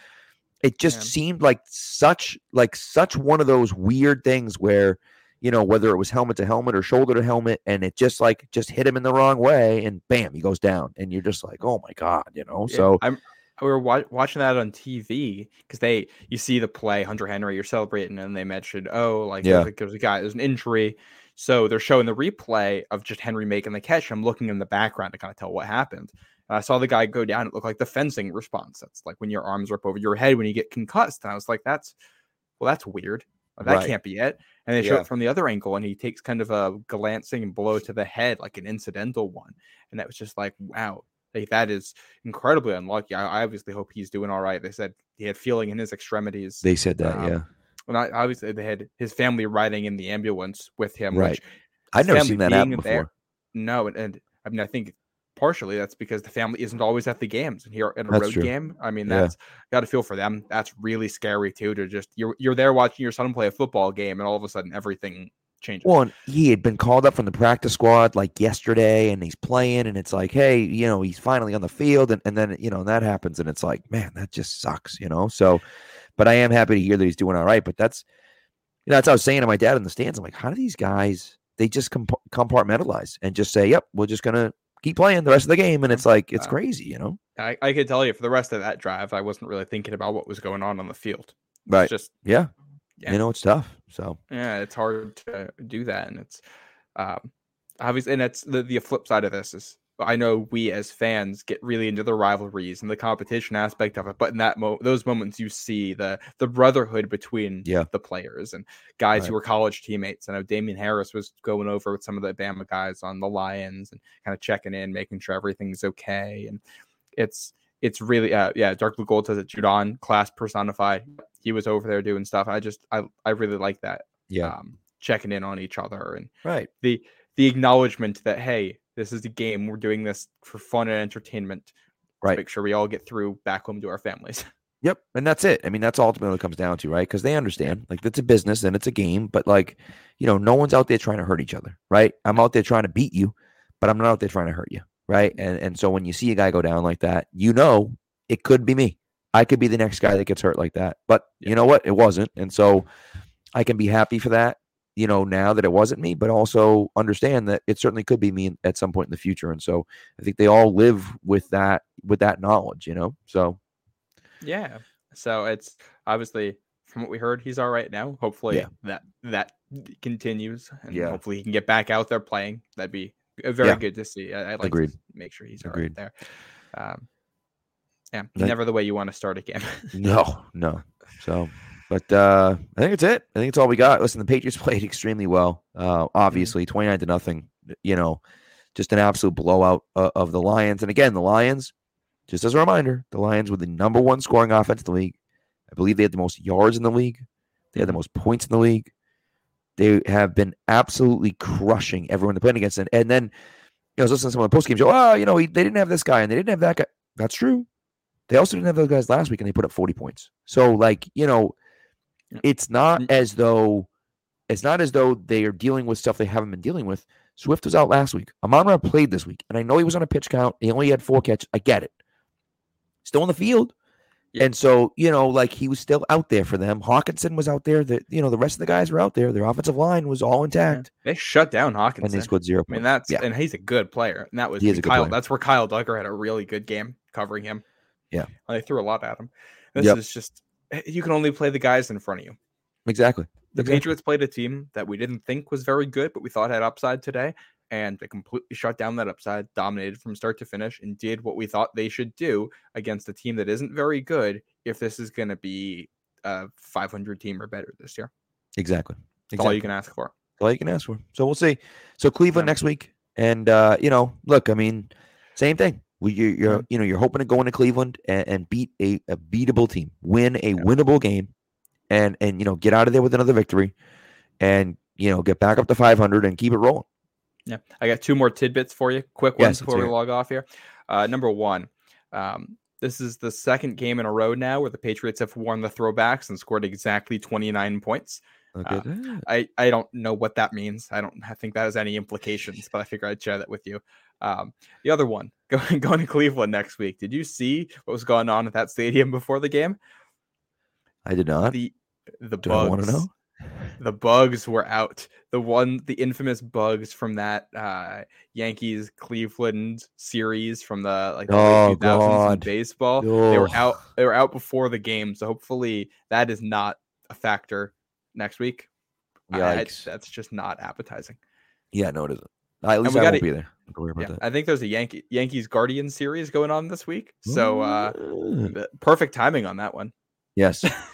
it just Yeah. seemed like such like such one of those weird things where you know whether it was helmet to helmet or shoulder to helmet, and it just like just hit him in the wrong way, and bam, he goes down, and you're just like, oh my god, you know? Yeah, So I'm we were wa- watching that on TV because they you see the play Hunter Henry you're celebrating and they mentioned oh like Yeah. there's, a, there's a guy there's an injury. So they're showing the replay of just Henry making the catch I'm looking in the background to kind of tell what happened. And I saw the guy go down it looked like the fencing response. That's like when your arms up over your head when you get concussed and I was like that's well that's weird. That Right. can't be it. And they show Yeah. it from the other angle and he takes kind of a glancing blow to the head like an incidental one. And that was just like wow like that is incredibly unlucky. I, I obviously hope he's doing all right. They said he had feeling in his extremities. they said that, Um, yeah. Well, I, obviously they had his family riding in the ambulance with him. Right. I've never seen that happen being before. there- no, and, and I mean I think partially that's because the family isn't always at the games and here at a That's road true. game. I mean Yeah. that's got to feel for them. That's really scary too. To just you're you're there watching your son play a football game and all of a sudden everything changes. Well, and he had been called up from the practice squad like yesterday, and he's playing, and it's like, hey, you know, he's finally on the field, and, and then you know and that happens, and it's like, man, that just sucks, you know. So, but I am happy to hear that he's doing all right. But that's, you know, that's what I was saying to my dad in the stands. I'm like, how do these guys? They just comp- compartmentalize and just say, yep, we're just gonna keep playing the rest of the game, and it's like it's Uh, crazy, you know. I, I could tell you for the rest of that drive, I wasn't really thinking about what was going on on the field. It's Right. just Yeah. Yeah. You know, it's tough. So yeah, it's hard to do that, and it's um, obviously, and that's the the flip side of this is I know we as fans get really into the rivalries and the competition aspect of it, but in that mo- those moments, you see the the brotherhood between Yeah. the players and guys Right. who were college teammates. I know Damien Harris was going over with some of the Bama guys on the Lions and kind of checking in, making sure everything's okay, and it's it's really uh, yeah. Dark Blue Gold says it. Judon class personified. He was over there doing stuff. I just I I really like that yeah. um, checking in on each other and right. the the acknowledgement that hey this is a game we're doing this for fun and entertainment to Right. make sure we all get through back home to our families Yep. And that's it. I mean, that's ultimately what it comes down to, right? Because they understand, like, it's a business and it's a game, but like, you know, no one's out there trying to hurt each other, right? I'm out there trying to beat you, but I'm not out there trying to hurt you, right? And and so when you see a guy go down like that, you know it could be me. I could be the next guy that gets hurt like that. But you know what? It wasn't. And so I can be happy for that, you know, now that it wasn't me, but also understand that it certainly could be me at some point in the future. And so I think they all live with that with that knowledge, you know. So yeah so it's obviously from what we heard he's all right now hopefully Yeah. that that continues and Yeah. hopefully he can get back out there playing that'd be very Yeah. good to see I, i'd like Agreed. to make sure he's all right there um yeah That- never the way you want to start a game No, no. So, but uh I think it's it. I think it's all we got. Listen, the Patriots played extremely well. Uh obviously, 29 to nothing, you know, just an absolute blowout uh, of the Lions. And again, the Lions, just as a reminder, the Lions were the number one scoring offense in the league. I believe they had the most yards in the league. They had the Mhm. most points in the league. They have been absolutely crushing everyone they're playing against. And, and then, you know, I was listening to some of the post game show. Oh, you know, he, they didn't have this guy and they didn't have that guy. That's true. They also didn't have those guys last week and they put up 40 points. So, like, you know, it's not as though it's not as though they are dealing with stuff they haven't been dealing with. Swift was out last week. Amon Ra played this week, and I know he was on a pitch count. He only had four catches. I get it. Still on the field. Yeah. And so, you know, like he was still out there for them. Hockenson was out there. That you know, the rest of the guys were out there. Their offensive line was all intact. they shut down And hawkins they scored zero I mean that's yeah. and he's a good player, and that was He is a good Kyle. player. That's where Kyle Dugger had a really good game covering him. Yeah. and they threw a lot at him. This Yep. is just eh, you can only play the guys in front of you. Exactly. The Exactly. Patriots played a team that we didn't think was very good, but we thought had upside today, and they completely shut down that upside, dominated from start to finish, and did what we thought they should do against a team that isn't very good. If this is going to be a 500 team or better this year, Exactly. that's all Exactly. you can ask for. That's all you can ask for. So we'll see. So Cleveland Yeah. next week, and uh, you know, look, I mean, same thing. We, you're, you're you know, you're hoping to go into Cleveland and, and beat a, a beatable team, win a Yeah. winnable game, and and you know, get out of there with another victory, and you know, get back up to 500 and keep it rolling. Yeah, I got two more tidbits for you, quick ones let's before we log off here. Uh, number one, um, this is the second game in a row now where the Patriots have won the throwbacks and scored exactly 29 points. Uh. I, I don't know what that means. I don't ha- think that has any implications, but I figure I'd share that with you. Um, the other one, going going to Cleveland next week. Did you see what was going on at that stadium before the game? I did not. The the Do I want bugs. to know? The bugs were out. The one, the infamous bugs from that uh, Yankees Cleveland series from the like the Oh, late 2000s in baseball. They were out. They were out before the game, so hopefully that is not a factor next week. I- I- that's just not appetizing. Yeah, no, it isn't. At least I gotta- won't be there. Yeah. I think there's a Yankee Yankees Guardian series going on this week, so uh, perfect timing on that one. Yes.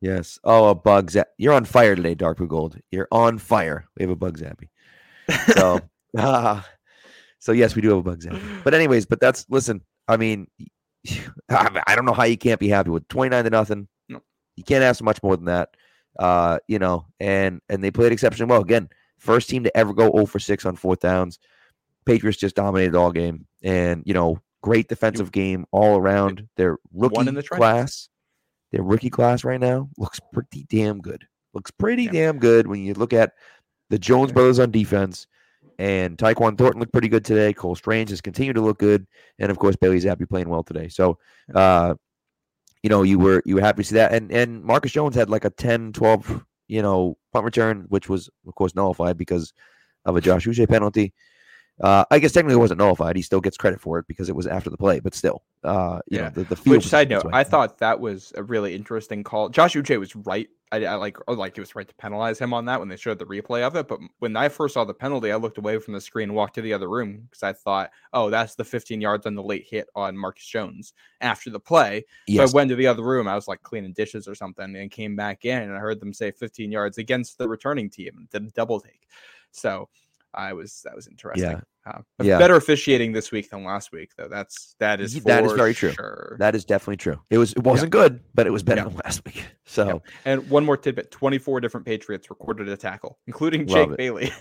yes. Oh, a bug zap. You're on fire today, Dark Blue Gold. You're on fire. We have a bug zappy. So, ah, so yes, we do have a bug zappy. But anyways, but that's listen. I mean, I, don't know how you can't be happy with 29 to nothing. No. You can't ask much more than that. Uh, you know, and and they played exceptionally well. Again, first team to ever go 0 for 6 on fourth downs. Patriots just dominated all game, and you know, great defensive game all around. Their rookie in the class, their rookie class right now looks pretty damn good. Looks pretty Yeah. damn good when you look at the Jones brothers on defense. And Tyquan Thornton looked pretty good today. Cole Strange has continued to look good, and of course Bailey Zappe playing well today. So, uh, you know, you were you were happy to see that. And and Marcus Jones had like a 10, 12, you know, punt return, which was of course nullified because of a Josh Uche penalty. Uh, I guess technically it wasn't nullified. He still gets credit for it because it was after the play, but still, uh, you Yeah. know, the, the field. Which side note. I thought that was a really interesting call. Josh Uche was right. I, I like, oh, like he was right to penalize him on that when they showed the replay of it. But when I first saw the penalty, I looked away from the screen and walked to the other room because I thought, oh, that's the 15 yards on the late hit on Marcus Jones after the play. yes, So I went to the other room. I was like cleaning dishes or something and came back in and I heard them say 15 yards against the returning team and did a double take. So I was that was interesting. Yeah. Uh, Yeah. better officiating this week than last week, though. That's that is that is very true. Sure. that is definitely true. It was it wasn't good, but it was better Yeah. than last week. So And one more tidbit: 24 different Patriots recorded a tackle, including Love Jake it. Bailey.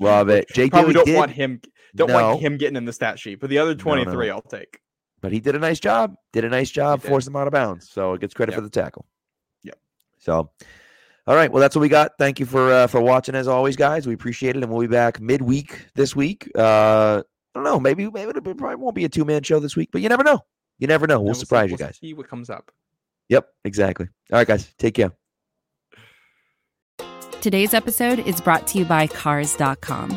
love it. Jake Probably Bailey don't did, want him don't No. want him getting in the stat sheet, but the other No, no. 23 I'll take. but he did a nice job. Did a nice job, forced him out of bounds. So it gets credit for the tackle. Yep. So, all right. Well, that's what we got. Thank you for uh, for watching as always, guys. We appreciate it, and we'll be back midweek this week. Uh, I don't know. Maybe maybe it probably won't be a two man show this week, but you never know. You never know. We'll And see- surprise you we'll guys. See what comes up. Yep. Exactly. All right, guys. Take care. Today's episode is brought to you by Cars.com.